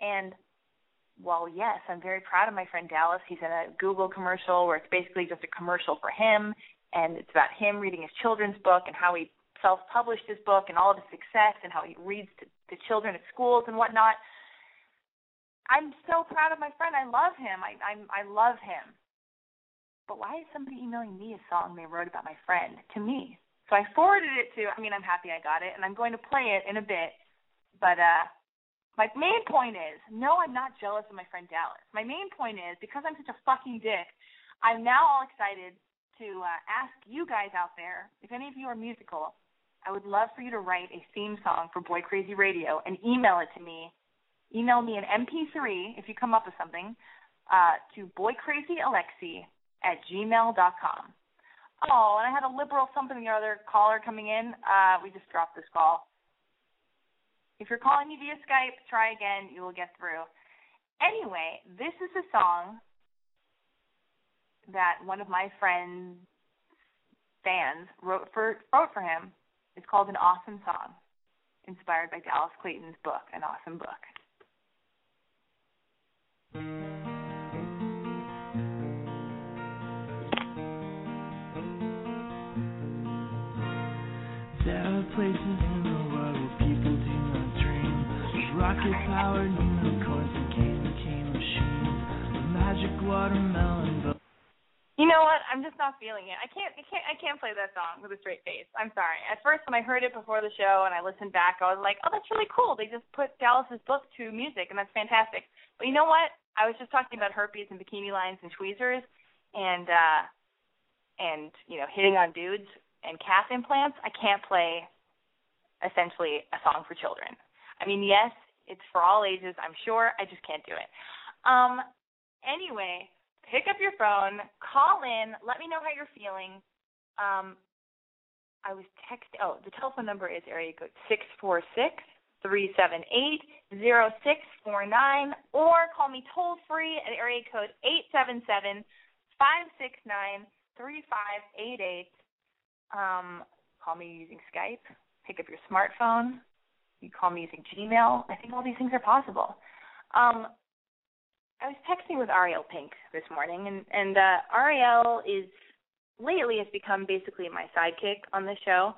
And well, yes, I'm very proud of my friend Dallas, he's in a Google commercial where it's basically just a commercial for him, and it's about him reading his children's book and how he self-published his book and all of his success and how he reads to, to children at schools and whatnot. I'm so proud of my friend. I love him. I I'm, I love him but why is somebody emailing me a song they wrote about my friend to me? So I forwarded it to, I mean, I'm happy I got it, and I'm going to play it in a bit. But uh, my main point is, no, I'm not jealous of my friend Dallas. My main point is, because I'm such a fucking dick, I'm now all excited to uh, ask you guys out there, if any of you are musical, I would love for you to write a theme song for Boy Crazy Radio and email it to me. Email me an MP3 if you come up with something uh, to boycrazyalexi at gmail.com. Oh, and I had a liberal something or other caller coming in. Uh, we just dropped this call. If you're calling me via Skype, try again. You will get through. Anyway, this is a song that one of my friends' fans wrote for wrote for him. It's called an awesome song, inspired by Dallas Clayton's book, An Awesome Book. There are places in the world where people do not dream. Rocket powered unicorns and candy cane machines. Magic watermelon. Know what? I'm just not feeling it. I can't. I can't. I can't play that song with a straight face. I'm sorry. At first, when I heard it before the show and I listened back, I was like, "Oh, that's really cool. They just put Dallas's book to music, and that's fantastic." But you know what? I was just talking about herpes and bikini lines and tweezers, and uh, and you know, hitting on dudes and calf implants. I can't play essentially a song for children. I mean, yes, it's for all ages, I'm sure. I just can't do it. Um anyway, pick up your phone, call in, let me know how you're feeling. Um I was texting oh, the telephone number is area code six four six three seven eight zero six four nine or call me toll free at area code eight seven seven five six nine three five eight eight. Um call me using Skype pick up your smartphone. You call me using Gmail. I think all these things are possible. Um, I was texting with Ariel Pink this morning, and and uh, Ariel is lately has become basically my sidekick on the show.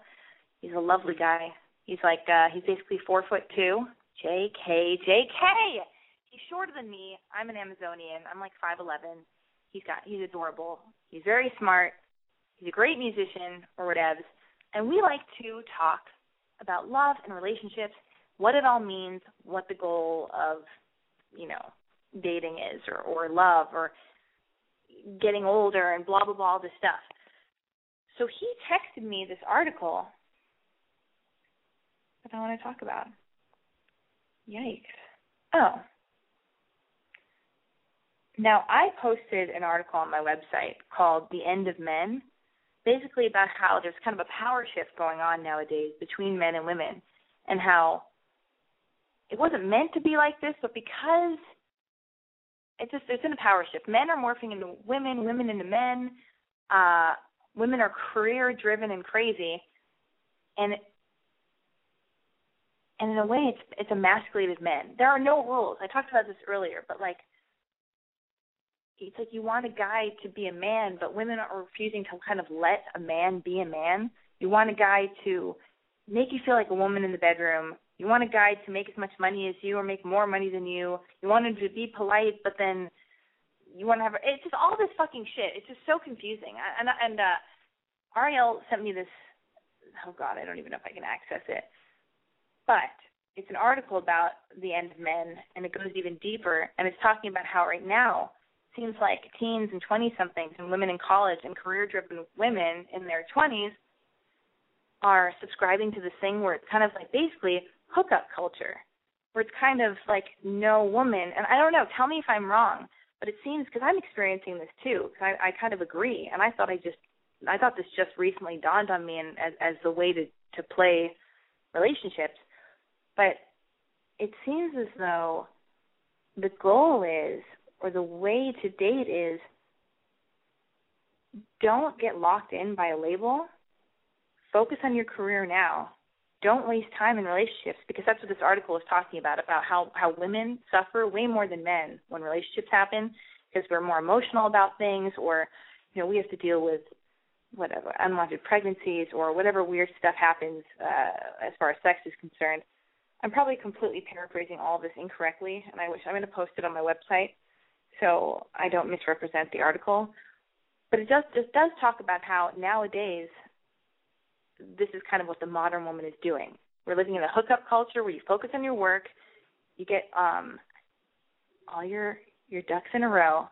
He's a lovely guy. He's like uh, he's basically four foot two, JK, JK. He's shorter than me. I'm an Amazonian. I'm like 5'11. He's got he's adorable. He's very smart. He's a great musician or whatevs. And we like to talk about love and relationships, what it all means, what the goal of, you know, dating is or, or love or getting older and blah blah blah all this stuff. So he texted me this article that I want to talk about. Yikes. Oh. Now, I posted an article on my website called The End of Men, basically about how there's kind of a power shift going on nowadays between men and women, and how it wasn't meant to be like this, but because it's just it's in a power shift. Men are morphing into women, women into men. Uh, women are career driven and crazy, and and in a way, it's it's emasculated men. There are no rules. I talked about this earlier, but like it's like you want a guy to be a man, but women are refusing to kind of let a man be a man. You want a guy to make you feel like a woman in the bedroom. You want a guy to make as much money as you or make more money than you. You want him to be polite, but then you want to have it's just all this fucking shit. It's just so confusing. And and uh Ariel sent me this oh god, I don't even know if I can access it. But it's an article about the end of men and it goes even deeper and it's talking about how right now it seems like teens and 20 somethings and women in college and career driven women in their 20s are subscribing to this thing where it's kind of like basically hookup culture, where it's kind of like no woman. And I don't know, tell me if I'm wrong, but it seems because I'm experiencing this too. Cause I, I kind of agree, and I thought I just, I thought this just recently dawned on me and as as the way to to play relationships, but it seems as though the goal is or the way to date is don't get locked in by a label. Focus on your career now. Don't waste time in relationships because that's what this article is talking about about how how women suffer way more than men when relationships happen because we're more emotional about things or you know we have to deal with whatever unwanted pregnancies or whatever weird stuff happens uh, as far as sex is concerned. I'm probably completely paraphrasing all this incorrectly, and I wish I'm going to post it on my website so I don't misrepresent the article. But it does just does talk about how nowadays this is kind of what the modern woman is doing. We're living in a hookup culture where you focus on your work, you get um all your your ducks in a row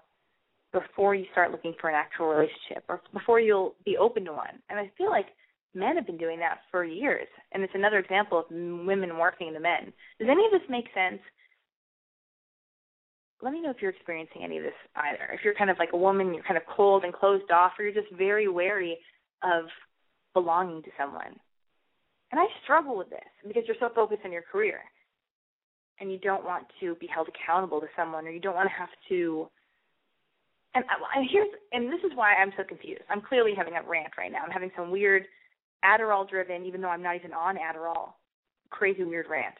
before you start looking for an actual relationship or before you'll be open to one. And I feel like men have been doing that for years, and it's another example of women morphing into men. Does any of this make sense? let me know if you're experiencing any of this either. If you're kind of like a woman, you're kind of cold and closed off, or you're just very wary of belonging to someone. And I struggle with this because you're so focused on your career and you don't want to be held accountable to someone or you don't want to have to and, uh, and here's and this is why I'm so confused. I'm clearly having a rant right now. I'm having some weird Adderall driven, even though I'm not even on Adderall, crazy weird rant.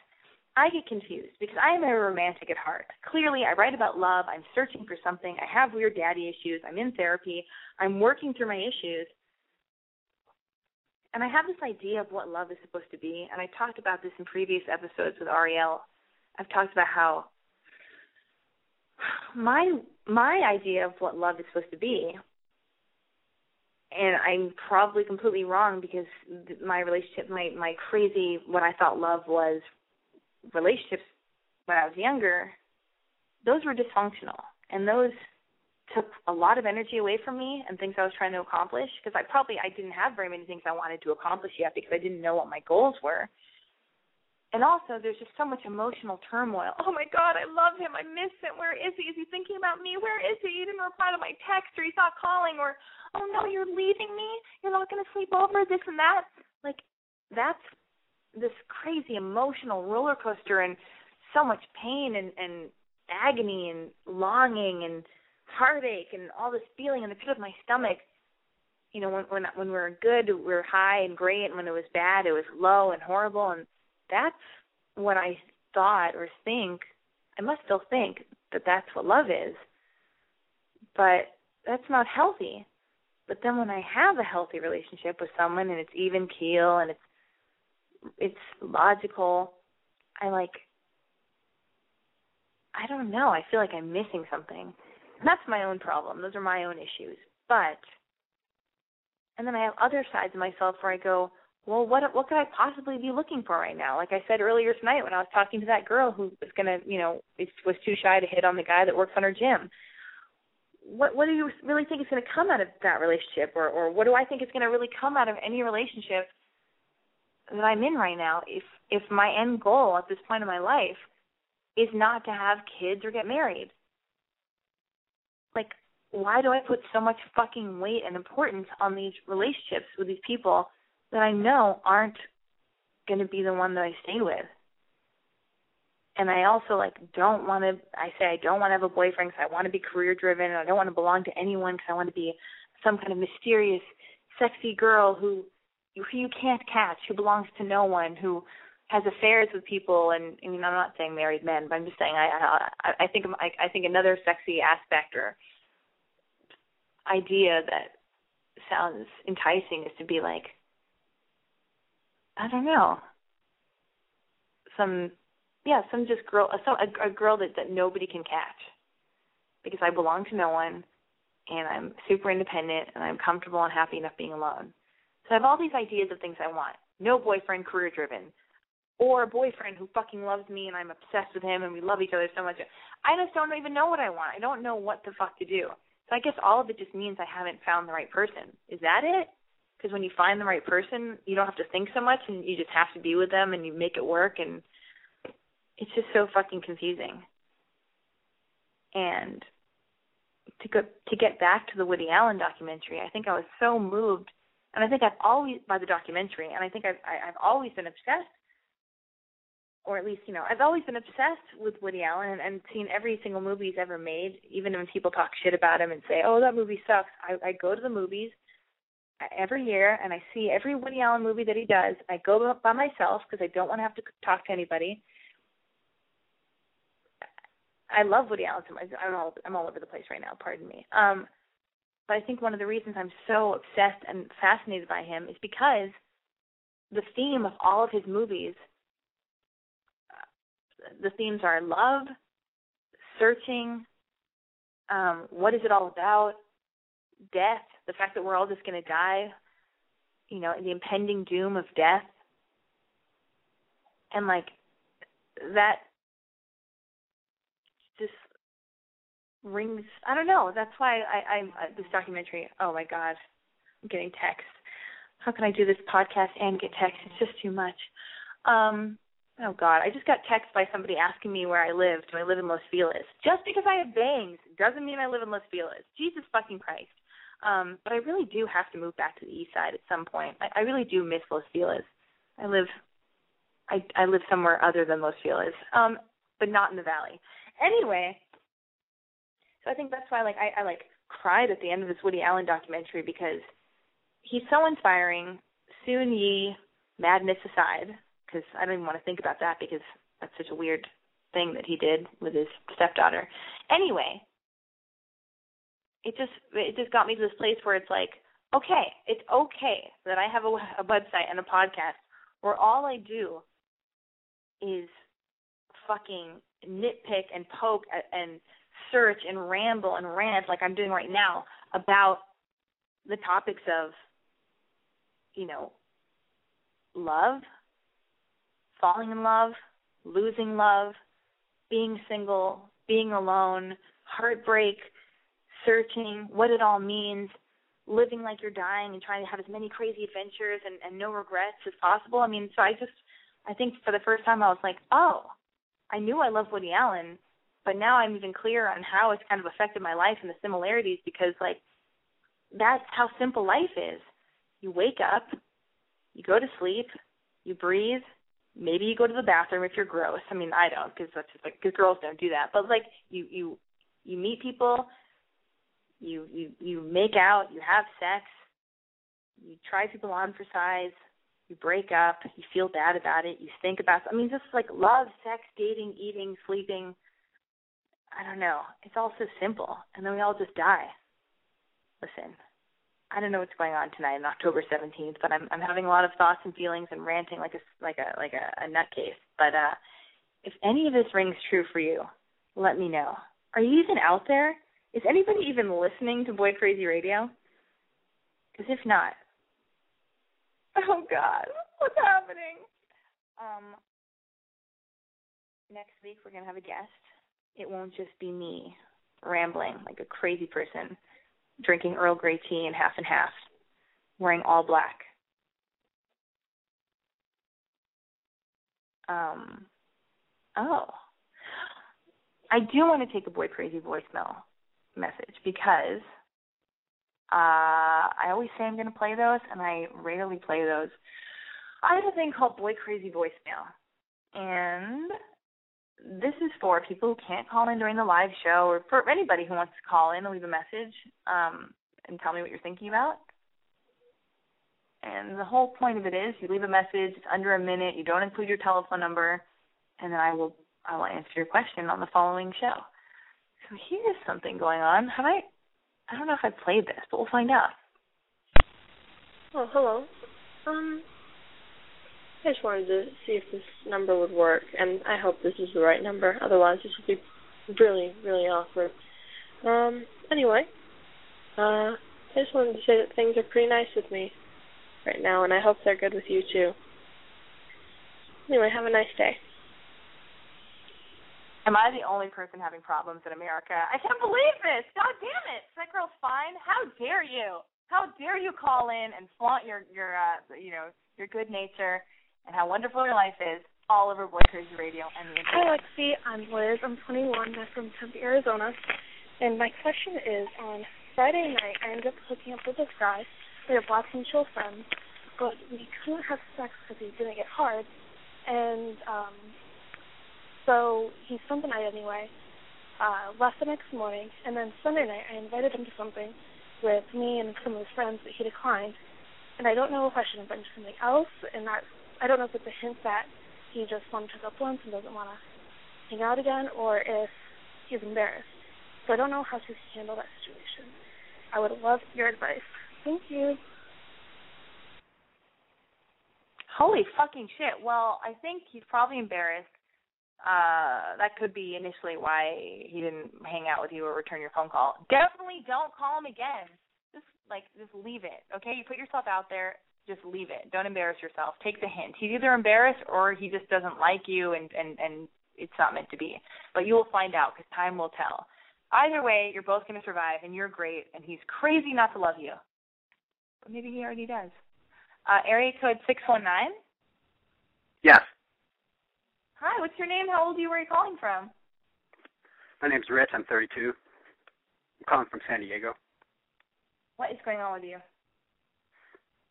I get confused because I am a romantic at heart. Clearly, I write about love. I'm searching for something. I have weird daddy issues. I'm in therapy. I'm working through my issues. And I have this idea of what love is supposed to be. And I talked about this in previous episodes with Ariel. I've talked about how my my idea of what love is supposed to be and I'm probably completely wrong because my relationship, my my crazy what I thought love was relationships when I was younger, those were dysfunctional, and those took a lot of energy away from me and things I was trying to accomplish because I probably I didn't have very many things I wanted to accomplish yet because I didn't know what my goals were. And also, there's just so much emotional turmoil. Oh my God, I love him. I miss him. Where is he? Is he thinking about me? Where is he? He didn't reply to my text, or he's not calling, or oh no, you're leaving me. You're not going to sleep over. This and that. Like that's this crazy emotional roller coaster and so much pain and and agony and longing and heartache and all this feeling in the pit of my stomach you know when when when we were good we were high and great and when it was bad it was low and horrible and that's what i thought or think i must still think that that's what love is but that's not healthy but then when i have a healthy relationship with someone and it's even keel and it's it's logical. I like I don't know. I feel like I'm missing something. That's my own problem. Those are my own issues. But and then I have other sides of myself where I go, well, what what could I possibly be looking for right now? Like I said earlier tonight when I was talking to that girl who was gonna, you know, was too shy to hit on the guy that works on her gym. What what do you really think is going to come out of that relationship, or or what do I think is going to really come out of any relationship that I'm in right now? If if my end goal at this point in my life is not to have kids or get married, like why do I put so much fucking weight and importance on these relationships with these people that I know aren't going to be the one that I stay with? And I also like don't want to. I say I don't want to have a boyfriend because I want to be career driven. And I don't want to belong to anyone because I want to be some kind of mysterious, sexy girl who who you can't catch, who belongs to no one, who has affairs with people. And I mean, I'm not saying married men, but I'm just saying I I, I think I, I think another sexy aspect or idea that sounds enticing is to be like I don't know some yeah some just girl some, a, a girl that that nobody can catch because I belong to no one and I'm super independent and I'm comfortable and happy enough being alone. So I have all these ideas of things I want. No boyfriend, career driven. Or a boyfriend who fucking loves me and I'm obsessed with him and we love each other so much. I just don't even know what I want. I don't know what the fuck to do. So I guess all of it just means I haven't found the right person. Is that it? Because when you find the right person, you don't have to think so much and you just have to be with them and you make it work and it's just so fucking confusing. And to go to get back to the Woody Allen documentary, I think I was so moved, and I think I've always by the documentary, and I think I've I've always been obsessed or at least you know I've always been obsessed with Woody Allen and, and seen every single movie he's ever made. Even when people talk shit about him and say, "Oh, that movie sucks," I, I go to the movies every year and I see every Woody Allen movie that he does. I go by myself because I don't want to have to talk to anybody. I love Woody Allen so much. I'm all I'm all over the place right now. Pardon me. Um, but I think one of the reasons I'm so obsessed and fascinated by him is because the theme of all of his movies the themes are love, searching, um, what is it all about, death, the fact that we're all just going to die, you know, the impending doom of death. And like that just rings I don't know. That's why I I'm uh, this documentary. Oh my god. I'm getting text. How can I do this podcast and get text? It's just too much. Um Oh God, I just got text by somebody asking me where I live. Do I live in Los Feliz? Just because I have bangs doesn't mean I live in Los Feliz. Jesus fucking Christ. Um, but I really do have to move back to the east side at some point. I, I really do miss Los Feliz. I live I I live somewhere other than Los Feliz. Um, but not in the valley. Anyway, so I think that's why like I, I like cried at the end of this Woody Allen documentary because he's so inspiring. Soon Yi, madness aside, because I don't even want to think about that because that's such a weird thing that he did with his stepdaughter. Anyway, it just it just got me to this place where it's like, okay, it's okay that I have a, a website and a podcast where all I do is fucking nitpick and poke and search and ramble and rant like I'm doing right now about the topics of you know love falling in love, losing love, being single, being alone, heartbreak, searching, what it all means, living like you're dying and trying to have as many crazy adventures and, and no regrets as possible. I mean, so I just, I think for the first time I was like, oh, I knew I loved Woody Allen, but now I'm even clearer on how it's kind of affected my life and the similarities because, like, that's how simple life is. You wake up, you go to sleep, you breathe, maybe you go to the bathroom if you're gross. I mean, I don't because that's just like because girls don't do that. But like you you you meet people, you you you make out, you have sex, you try people on for size, you break up, you feel bad about it, you think about. I mean, just like love, sex, dating, eating, sleeping. I don't know. It's all so simple, and then we all just die. Listen, I don't know what's going on tonight on October 17th, but I'm I'm having a lot of thoughts and feelings and ranting like a like a like a, a nutcase. But uh if any of this rings true for you, let me know. Are you even out there? Is anybody even listening to Boy Crazy Radio? Because if not, oh God, what's happening? Um, next week we're gonna have a guest. It won't just be me rambling like a crazy person, drinking Earl Grey tea and half and half, wearing all black. Um, oh, I do want to take a boy crazy voicemail message because uh, I always say I'm going to play those, and I rarely play those. I have a thing called Boy Crazy Voicemail, and this is for people who can't call in during the live show, or for anybody who wants to call in and leave a message um, and tell me what you're thinking about. And the whole point of it is, you leave a message. It's under a minute. You don't include your telephone number, and then I will I will answer your question on the following show. So here's something going on. Have I? I don't know if I played this, but we'll find out. Oh, hello. Um, I just wanted to see if this number would work, and I hope this is the right number. Otherwise, this would be really, really awkward. Um, anyway, uh, I just wanted to say that things are pretty nice with me right now, and I hope they're good with you too. Anyway, have a nice day. Am I the only person having problems in America? I can't believe this. God damn it. That girl's fine. How dare you? How dare you call in and flaunt your your uh you know, your good nature and how wonderful your life is all over Boy Crazy Radio and the internet. Hi, Lexi. I'm Liz. I'm 21. I'm from Tempe, Arizona. And my question is on Friday night, I ended up hooking up with this guy. We were Black mutual friends, but we couldn't have sex because he didn't get hard. And um so he spent the night anyway. Uh, left the next morning, and then Sunday night I invited him to something with me and some of his friends, but he declined. And I don't know if I should invite him to something else, and that I don't know if it's a hint that he just wanted to up once and doesn't want to hang out again, or if he's embarrassed. So I don't know how to handle that situation. I would love your advice. Thank you. Holy fucking shit. Well, I think he's probably embarrassed. Uh, that could be initially why he didn't hang out with you or return your phone call. Definitely don't call him again. Just like just leave it. Okay, you put yourself out there. Just leave it. Don't embarrass yourself. Take the hint. He's either embarrassed or he just doesn't like you, and and and it's not meant to be. But you will find out because time will tell. Either way, you're both going to survive, and you're great, and he's crazy not to love you. But maybe he already does. Uh, area code six one nine. Yes. Hi, what's your name? How old are you? Where are you calling from? My name's Rich. I'm 32. I'm calling from San Diego. What is going on with you?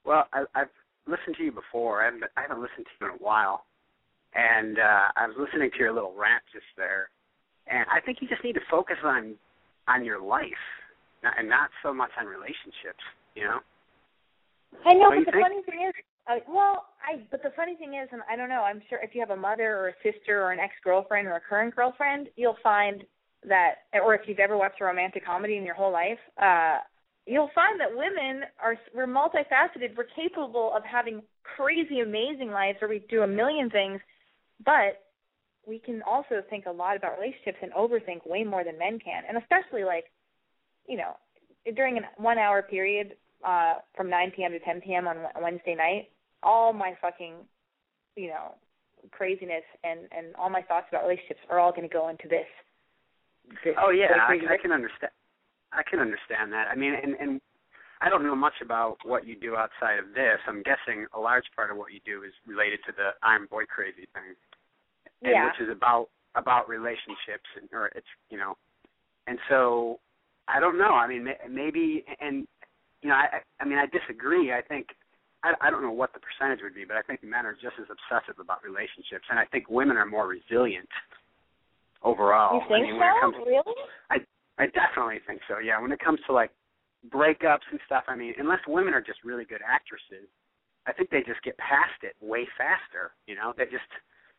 Well, I, I've listened to you before. I haven't, I haven't listened to you in a while, and uh, I was listening to your little rant just there, and I think you just need to focus on on your life, not, and not so much on relationships. You know. I know, but the think? funny thing is, uh, well, I but the funny thing is, and I don't know, I'm sure if you have a mother or a sister or an ex-girlfriend or a current girlfriend, you'll find that, or if you've ever watched a romantic comedy in your whole life, uh, you'll find that women are we're multifaceted. We're capable of having crazy, amazing lives where we do a million things, but we can also think a lot about relationships and overthink way more than men can, and especially like, you know, during a one-hour period uh from 9 p.m. to 10 p.m. on Wednesday night, all my fucking, you know, craziness and and all my thoughts about relationships are all going to go into this. this Oh yeah, I, I can understand. I can understand that. I mean, and and I don't know much about what you do outside of this. I'm guessing a large part of what you do is related to the I'm boy crazy thing, and Yeah. which is about about relationships and or it's you know, and so I don't know. I mean, maybe and you know, I I mean, I disagree. I think. I, I don't know what the percentage would be, but I think men are just as obsessive about relationships, and I think women are more resilient overall. You think I mean, when it so? comes really? I definitely think so. Yeah, when it comes to like breakups and stuff, I mean, unless women are just really good actresses, I think they just get past it way faster. You know, they just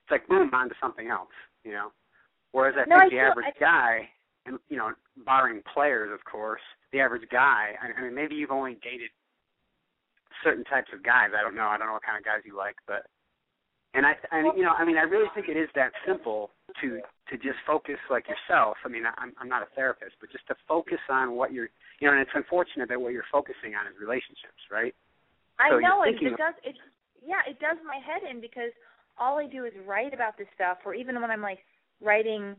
it's like boom on to something else. You know, whereas I No, think I the feel- average I- guy, and you know, barring players, of course, the average guy. I, I mean, maybe you've only dated certain types of guys. I don't know. I don't know what kind of guys you like, but and I, and you know, I mean, I really think it is that simple to to just focus like yourself. I mean, I'm I'm not a therapist, but just to focus on what you're, you know, and it's unfortunate that what you're focusing on is relationships, right? I know it. It does. It yeah, it does my head in because all I do is write about this stuff, or even when I'm like writing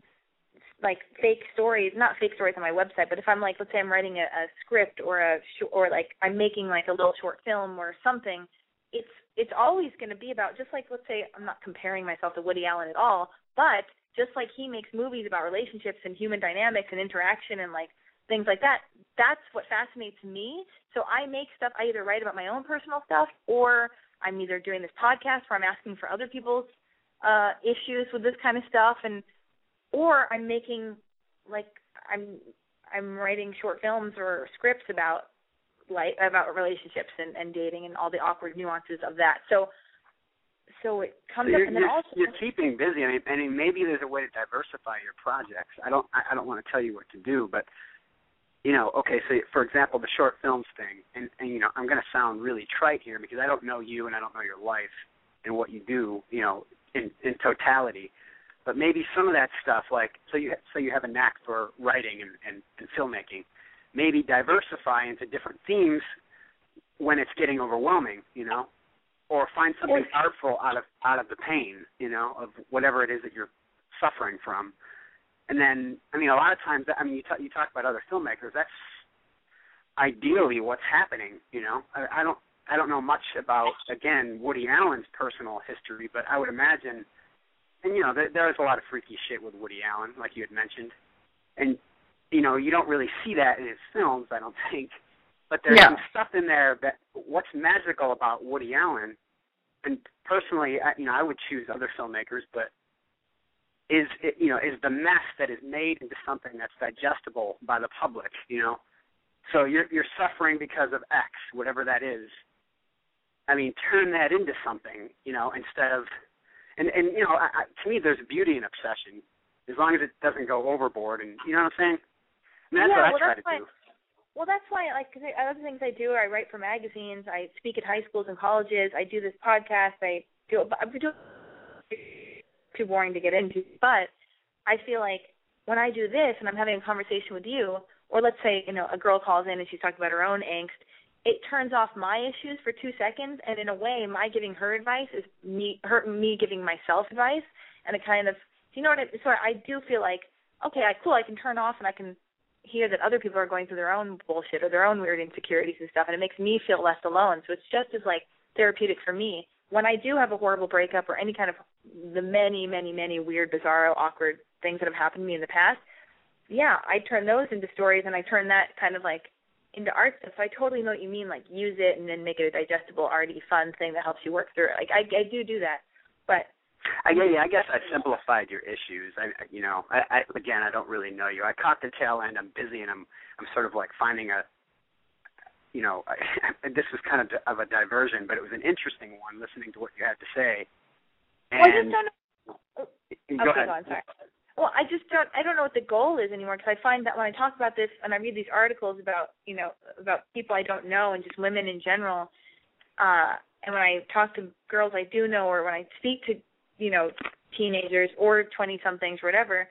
like fake stories, not fake stories on my website, but if I'm like, let's say I'm writing a, a script or a sh- or like I'm making like a little short film or something, it's it's always going to be about just like let's say I'm not comparing myself to Woody Allen at all, but just like he makes movies about relationships and human dynamics and interaction and like things like that. That's what fascinates me. So I make stuff. I either write about my own personal stuff, or I'm either doing this podcast where I'm asking for other people's uh issues with this kind of stuff, and or I'm making like I'm I'm writing short films or scripts about like about relationships and, and dating and all the awkward nuances of that. So so it comes So up and then also you're keeping busy. I mean, I mean, maybe there's a way to diversify your projects. I don't, I I don't want to tell you what to do, but you know, okay. So, for example, the short films thing, and, and you know, I'm going to sound really trite here because I don't know you and I don't know your life and what you do, you know, in in totality. But maybe some of that stuff, like so you so you have a knack for writing and, and, and filmmaking, maybe diversify into different themes when it's getting overwhelming, you know or find something artful out of out of the pain, you know, of whatever it is that you're suffering from. And then, I mean, a lot of times, I mean, you talk you talk about other filmmakers. That's ideally what's happening, you know. I, I don't I don't know much about again Woody Allen's personal history, but I would imagine, and you know, there, there's a lot of freaky shit with Woody Allen, like you had mentioned, and you know, you don't really see that in his films, I don't think. But there's No. some stuff in there that what's magical about Woody Allen, and personally, I, you know, I would choose other filmmakers, but is it, you know is the mess that is made into something that's digestible by the public, you know. So you're you're suffering because of X, whatever that is. I mean, turn that into something, you know, instead of, and and you know, I, I, to me, there's beauty in obsession, as long as it doesn't go overboard, and you know what I'm saying. That's Yeah, what I well, try that's to why- do. Well, that's why, like, 'cause I- other things I do, I write for magazines, I speak at high schools and colleges, I do this podcast, I do, I'm too boring to get into, but I feel like when I do this and I'm having a conversation with you, or let's say, you know, a girl calls in and she's talking about her own angst, it turns off my issues for two seconds, and in a way, my giving her advice is me, her, me giving myself advice, and it kind of, do you know what I, so I do feel like, okay, I, cool, I can turn off and I can hear that other people are going through their own bullshit or their own weird insecurities and stuff and it makes me feel less alone. So it's just as like therapeutic for me. When i do have a horrible breakup or any kind of the many many many weird bizarro awkward things that have happened to me in the past yeah i turn those into stories and i turn that kind of like into art stuff. So i totally know what you mean like use it and then make it a digestible arty fun thing that helps you work through it. Like i i do do that. But I yeah, yeah, I guess I simplified your issues. I, I you know, I, I again, I don't really know you. I caught the tail end. I'm busy, and I'm I'm sort of like finding a, you know, I, this was kind of of a diversion, but it was an interesting one listening to what you had to say. well, I just don't know go okay, ahead. go on, sorry. Well, I just don't. I don't know what the goal is anymore because I find that when I talk about this and I read these articles about you know about people I don't know and just women in general, uh, and when I talk to girls I do know or when I speak to you know teenagers or twenty somethings or whatever,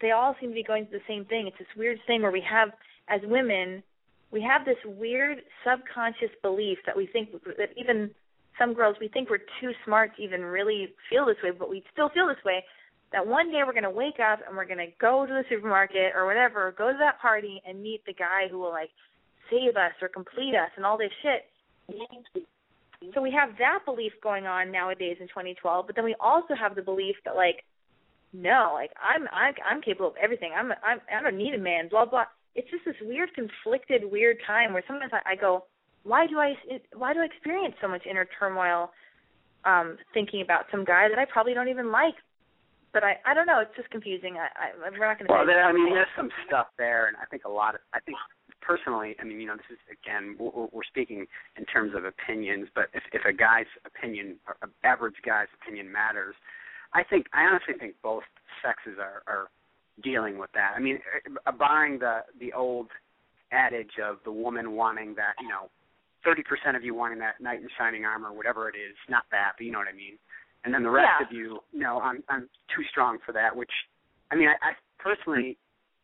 they all seem to be going through the same thing. It's this weird thing where we have as women, we have this weird subconscious belief that we think that even some girls we think we're too smart to even really feel this way, but we still feel this way that one day we're going to wake up and we're going to go to the supermarket or whatever, or go to that party and meet the guy who will like save us or complete us and all this shit. So we have that belief going on nowadays in 2012, but then we also have the belief that like, no, like I'm I'm I'm capable of everything. I'm I'm I don't need a man. Blah blah. It's just this weird, conflicted, weird time where sometimes I, I go, why do I why do I experience so much inner turmoil, um, thinking about some guy that I probably don't even like, but I I don't know. It's just confusing. I, I we're not going to. Well, there, I mean, there's some stuff there, and I think a lot of, I think personally, I mean, you know, this is again, we're, we're speaking in terms of opinions, but if if a guy's opinion, or an average guy's opinion matters, I think, I honestly think both sexes are are dealing with that. I mean, uh, barring the the old adage of the woman wanting that, you know, thirty percent of you wanting that knight in shining armor, whatever it is, not that, but you know what I mean. And then the rest Yeah. of you, no, I'm I'm too strong for that, which I mean, I, I personally,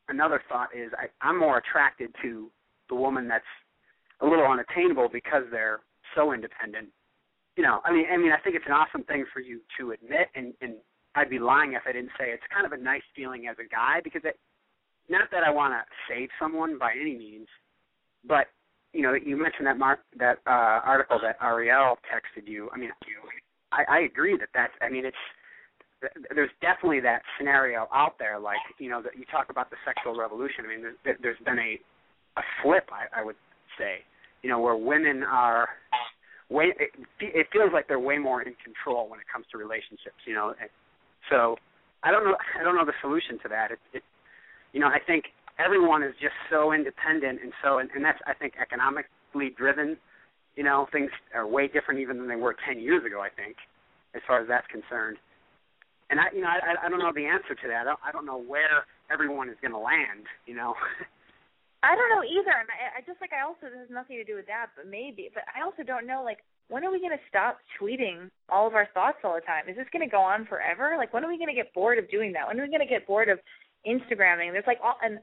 another thought is I, I'm more attracted to the woman that's a little unattainable because they're so independent. You know, I mean, I mean, I think it's an awesome thing for you to admit, and and I'd be lying if I didn't say it's kind of a nice feeling as a guy because it, not that I want to save someone by any means, but you know, you mentioned that Mark that uh, article that Ariel texted you. I mean, I, I agree that that's. I mean, it's there's definitely that scenario out there. Like you know, that you talk about the sexual revolution. I mean, there's, there's been a a flip. I, I would say, you know, where women are way. It, it feels like they're way more in control when it comes to relationships. You know, and so I don't know. I don't know the solution to that. It, it you know, I think everyone is just so independent and so and, and that's I think economically driven. You know, things are way different even than they were ten years ago. I think, as far as that's concerned. And I, you know, I, I don't know the answer to that. I don't, I don't know where everyone is going to land. You know. I don't know either, and I, I just like I also this has nothing to do with that, but maybe. But I also don't know like when are we going to stop tweeting all of our thoughts all the time? Is this going to go on forever? Like when are we going to get bored of doing that? When are we going to get bored of Instagramming? There's like all and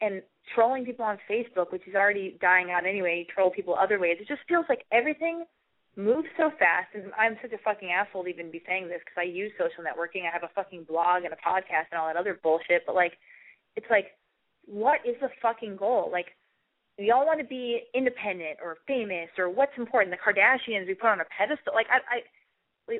and trolling people on Facebook, which is already dying out anyway, troll people other ways. It just feels like everything moves so fast. And I'm such a fucking asshole to even be saying this because I use social networking. I have a fucking blog and a podcast and all that other bullshit. But like, it's like, what is the fucking goal? Like, we all want to be independent or famous or what's important. The Kardashians we put on a pedestal. Like, I, I,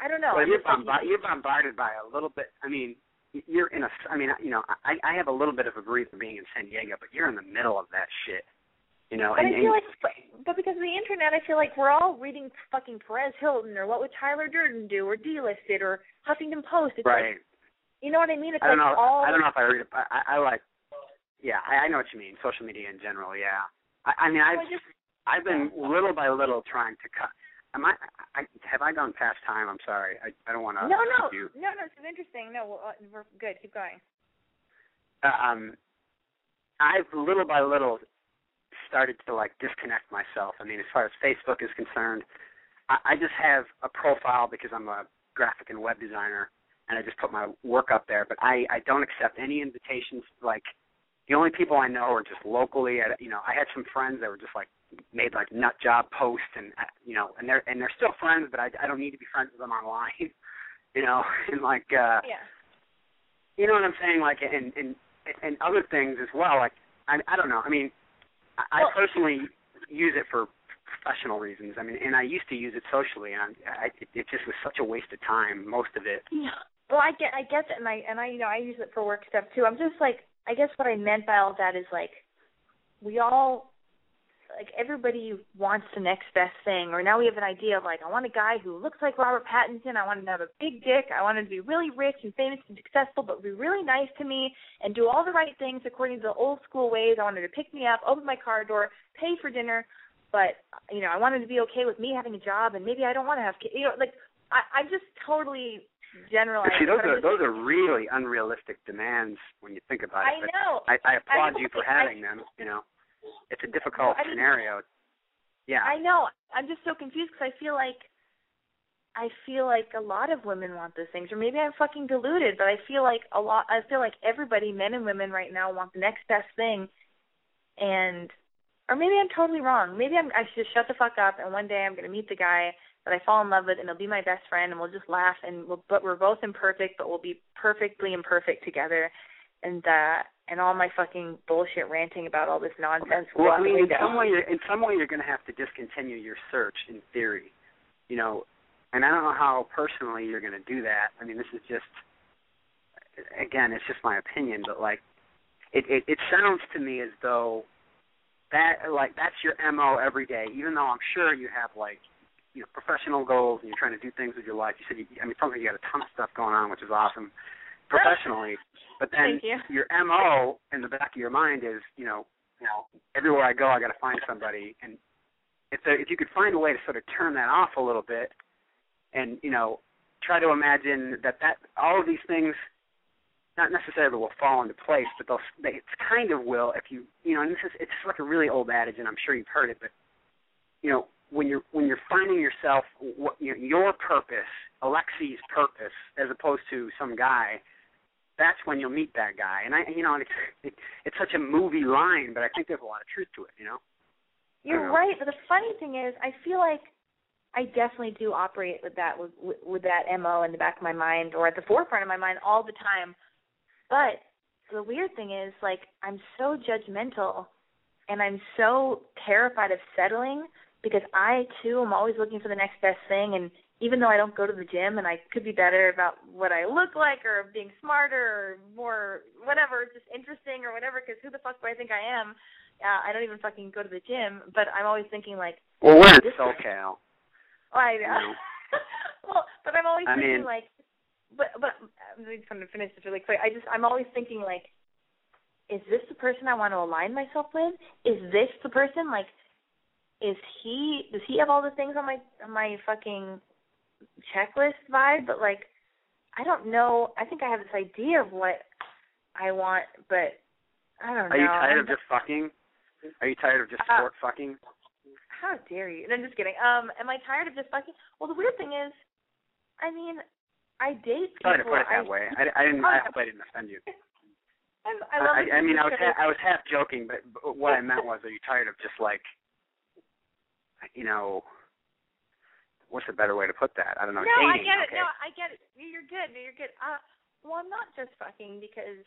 I don't know. Well, you're, bombard- you're bombarded by a little bit. I mean, you're in a. I mean, you know, I I have a little bit of a breather being in San Diego, but you're in the middle of that shit. You know, but and, I feel and, like, but, because of the internet, I feel like we're all reading fucking Perez Hilton or what would Tyler Durden do or Dlisted or Huffington Post. It's right. Like, you know what I mean? It's I don't like know. all. I don't know if I read it. But I, I like. Yeah, I, I know what you mean. Social media in general. Yeah. I, I mean, I've I just, I've been little by little trying to cut. Am I, I have I gone past time? I'm sorry. I I don't want to. no, no, You. no, no. It's interesting. No, well, uh, we're good. Keep going. um, I've little by little started to like disconnect myself. I mean, as far as Facebook is concerned, I, I just have a profile because I'm a graphic and web designer, and I just put my work up there. But I I don't accept any invitations. Like the only people I know are just locally. At, you know, I had some friends that were just like made like nut job posts, and uh, you know, and they're and they're still friends, but I I don't need to be friends with them online. you know, and like uh Yeah. you know what I'm saying? Like, and and and other things as well. Like, I I don't know. I mean, I, Well- I personally use it for professional reasons. I mean, and I used to use it socially, and I, it, it just was such a waste of time. Most of it. Yeah. Well, I get, I get that, and I, and I, you know, I use it for work stuff too. I'm just like, I guess what I meant by all that is like, we all, like, everybody wants the next best thing, or now we have an idea of like, I want a guy who looks like Robert Pattinson. I want him to have a big dick. I want him to be really rich and famous and successful, but be really nice to me and do all the right things according to the old school ways. I want him to pick me up, open my car door, pay for dinner, but you know, I want him to be okay with me having a job, and maybe I don't want to have kids. You know, like, I, I'm just totally. But see, those are those are really unrealistic demands when you think about it. But know. I, I applaud know, you for but I- having them. You know, it's a difficult I mean- scenario. Yeah. I know. I'm just so confused because I feel like I feel like a lot of women want those things, or maybe I'm fucking deluded, but I feel like a lot. I feel like everybody, men and women, right now want the next best thing, and or maybe I'm totally wrong. Maybe I'm. I should just shut the fuck up, and one day I'm gonna meet the guy that I fall in love with, and he'll be my best friend, and we'll just laugh, and we'll, but we're both imperfect, but we'll be perfectly imperfect together, and uh and all my fucking bullshit ranting about all this nonsense. Well, I mean, in some way, you're, in some way, you're going to have to discontinue your search, in theory. You know, and I don't know how personally you're going to do that. I mean, this is just, again, it's just my opinion, but like, it it, it sounds to me as though that like that's your mo every day. Even though I'm sure you have like, you know, professional goals and you're trying to do things with your life. You said, you, I mean, like you got a ton of stuff going on, which is awesome, professionally. But then you. your mo in the back of your mind is, you know, you know, everywhere I go, I got to find somebody. And if there, if you could find a way to sort of turn that off a little bit, and you know, try to imagine that that all of these things, not necessarily will fall into place, but they'll they it's kind of will if you you know. And this is it's like a really old adage, and I'm sure you've heard it, but you know, when you're when you're finding yourself, what you know, your purpose, Alexi's purpose, as opposed to some guy that's when you'll meet that guy. And I, you know, it's it, it's such a movie line, but I think there's a lot of truth to it. You know. You're right, but the funny thing is, I feel like I definitely do operate with that with with that mo in the back of my mind or at the forefront of my mind all the time. But the weird thing is, like, I'm so judgmental, and I'm so terrified of settling because I too am always looking for the next best thing. And even though I don't go to the gym, and I could be better about what I look like, or being smarter, or more whatever, just interesting, or whatever, because who the fuck do I think I am? Uh, I don't even fucking go to the gym, but I'm always thinking like, Well, we're in SoCal. Oh, I You know. well, but I'm always I thinking mean- like, but but I'm just trying to finish this really quick. I just I'm always thinking like, is this the person I want to align myself with? Is this the person like? Is he? Does he have all the things on my on my fucking checklist vibe? But like, I don't know. I think I have this idea of what I want, but I don't know. Are you tired I'm of just fucking? Are you tired of just Uh, sport fucking? how dare you? No, I'm just kidding. Um, am I tired of just fucking? Well, the weird thing is, I mean, I date people. Sorry to put it that I, way. I, I didn't. I hope I didn't offend you. I, I love. I, I mean, I was ha- I was half joking, but, but what I meant was, are you tired of just like, you know, what's a better way to put that? I don't know. no, I dating. get it. okay. No, I get it. You're good. You're good. Uh, well, I'm not just fucking because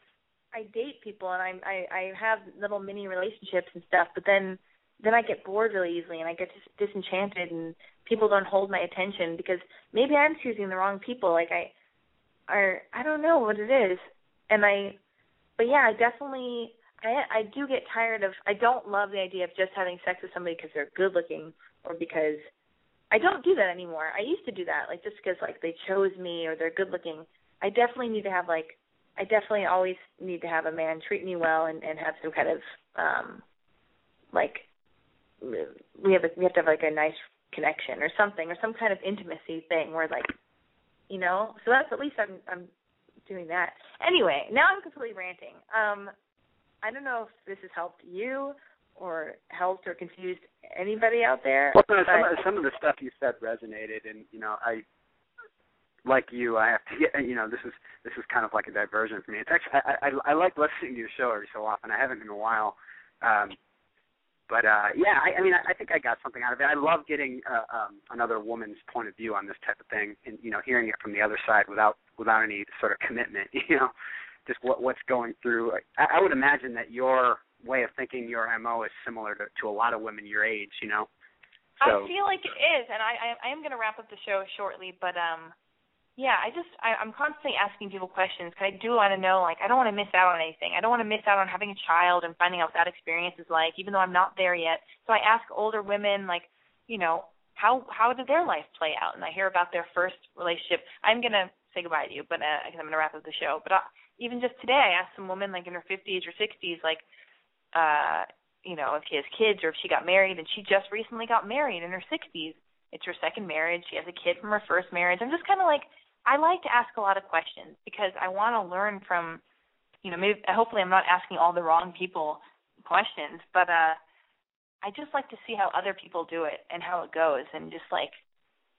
I date people and I'm I I have little mini relationships and stuff, but then then I get bored really easily and I get dis- disenchanted and people don't hold my attention because maybe I'm choosing the wrong people. Like I, or I don't know what it is, and I, but yeah, I definitely I I do get tired of. I don't love the idea of just having sex with somebody because they're good looking or because I don't do that anymore. I used to do that, like just because like they chose me or they're good looking. I definitely need to have like I definitely always need to have a man treat me well and and have some kind of um like we have a, we have to have like a nice connection or something or some kind of intimacy thing where like you know so that's at least I'm I'm doing that anyway now I'm completely ranting um I don't know if this has helped you or helped or confused anybody out there Well, no, some of, some of the stuff you said resonated, and you know, I like you. I have to get. You know, this is this is kind of like a diversion for me. It's actually I I, I like listening to your show every so often. I haven't in a while. Um, but uh yeah, I, I mean, I, I think I got something out of it. I love getting uh, um, another woman's point of view on this type of thing, and you know, hearing it from the other side without without any sort of commitment. You know, just what what's going through. I, I would imagine that your way of thinking, your mo, is similar to to a lot of women your age. You know. So, I feel like it is, and I I, I am going to wrap up the show shortly, but um, yeah, I just I, I'm constantly asking people questions because I do want to know. Like, I don't want to miss out on anything. I don't want to miss out on having a child and finding out what that experience is like, even though I'm not there yet. So I ask older women, like, you know, how how did their life play out? And I hear about their first relationship. I'm gonna say goodbye to you, but uh, because I'm gonna wrap up the show. But uh, even just today, I asked some woman like in her 50s or 60s, like, uh, you know, if she has kids or if she got married, and she just recently got married in her 60s. It's her second marriage. She has a kid from her first marriage. I'm just kind of like, I like to ask a lot of questions because I want to learn from, you know, maybe hopefully I'm not asking all the wrong people questions, but uh, I just like to see how other people do it and how it goes, and just like,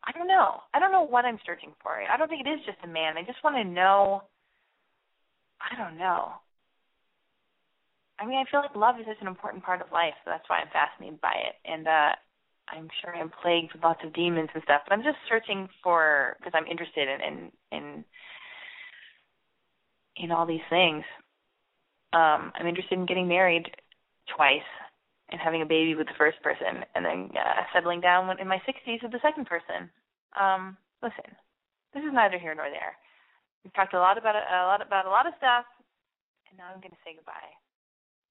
I don't know, I don't know what I'm searching for. I don't think it is just a man. I just want to know. I don't know. I mean, I feel like love is such an important part of life, so that's why I'm fascinated by it. And uh I'm sure I'm plagued with lots of demons and stuff, but I'm just searching for because I'm interested in in in in all these things. Um, I'm interested in getting married twice and having a baby with the first person, and then uh, settling down in my 60s with the second person. Um, listen, this is neither here nor there. We've talked a lot about a, a lot about a lot of stuff, and now I'm going to say goodbye.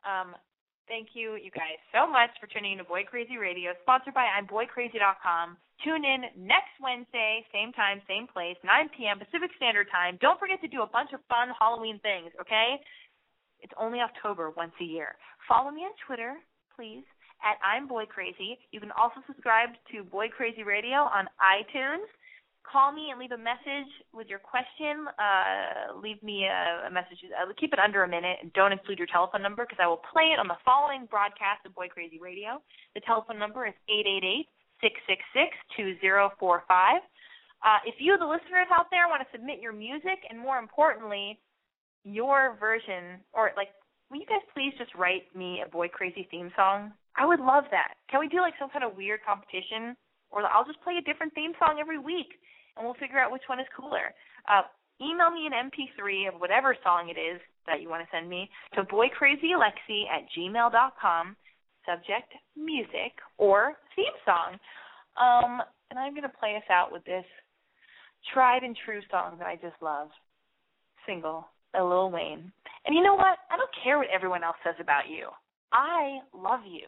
Um, thank you, you guys, so much for tuning in to Boy Crazy Radio, sponsored by I'mBoyCrazy.com. Tune in next Wednesday, same time, same place, 9 p.m. Pacific Standard Time. Don't forget to do a bunch of fun Halloween things, okay? It's only October once a year. Follow me on Twitter, please, at I'm Boy Crazy. You can also subscribe to Boy Crazy Radio on iTunes call me and leave a message with your question. Uh, leave me a, a message. Uh, keep it under a minute and don't include your telephone number because I will play it on the following broadcast of Boy Crazy Radio. The telephone number is eight eight eight six six six two zero four five. Uh, if you, the listeners out there, want to submit your music and more importantly, your version or like, will you guys please just write me a Boy Crazy theme song? I would love that. Can we do like some kind of weird competition? Or I'll just play a different theme song every week and we'll figure out which one is cooler. Uh, email me an MP3 of whatever song it is that you want to send me to boycrazyalexi at gmail.com, subject music or theme song. Um, and I'm going to play us out with this tried and true song that I just love, single, a Lil Wayne. And you know what? I don't care what everyone else says about you. I love you.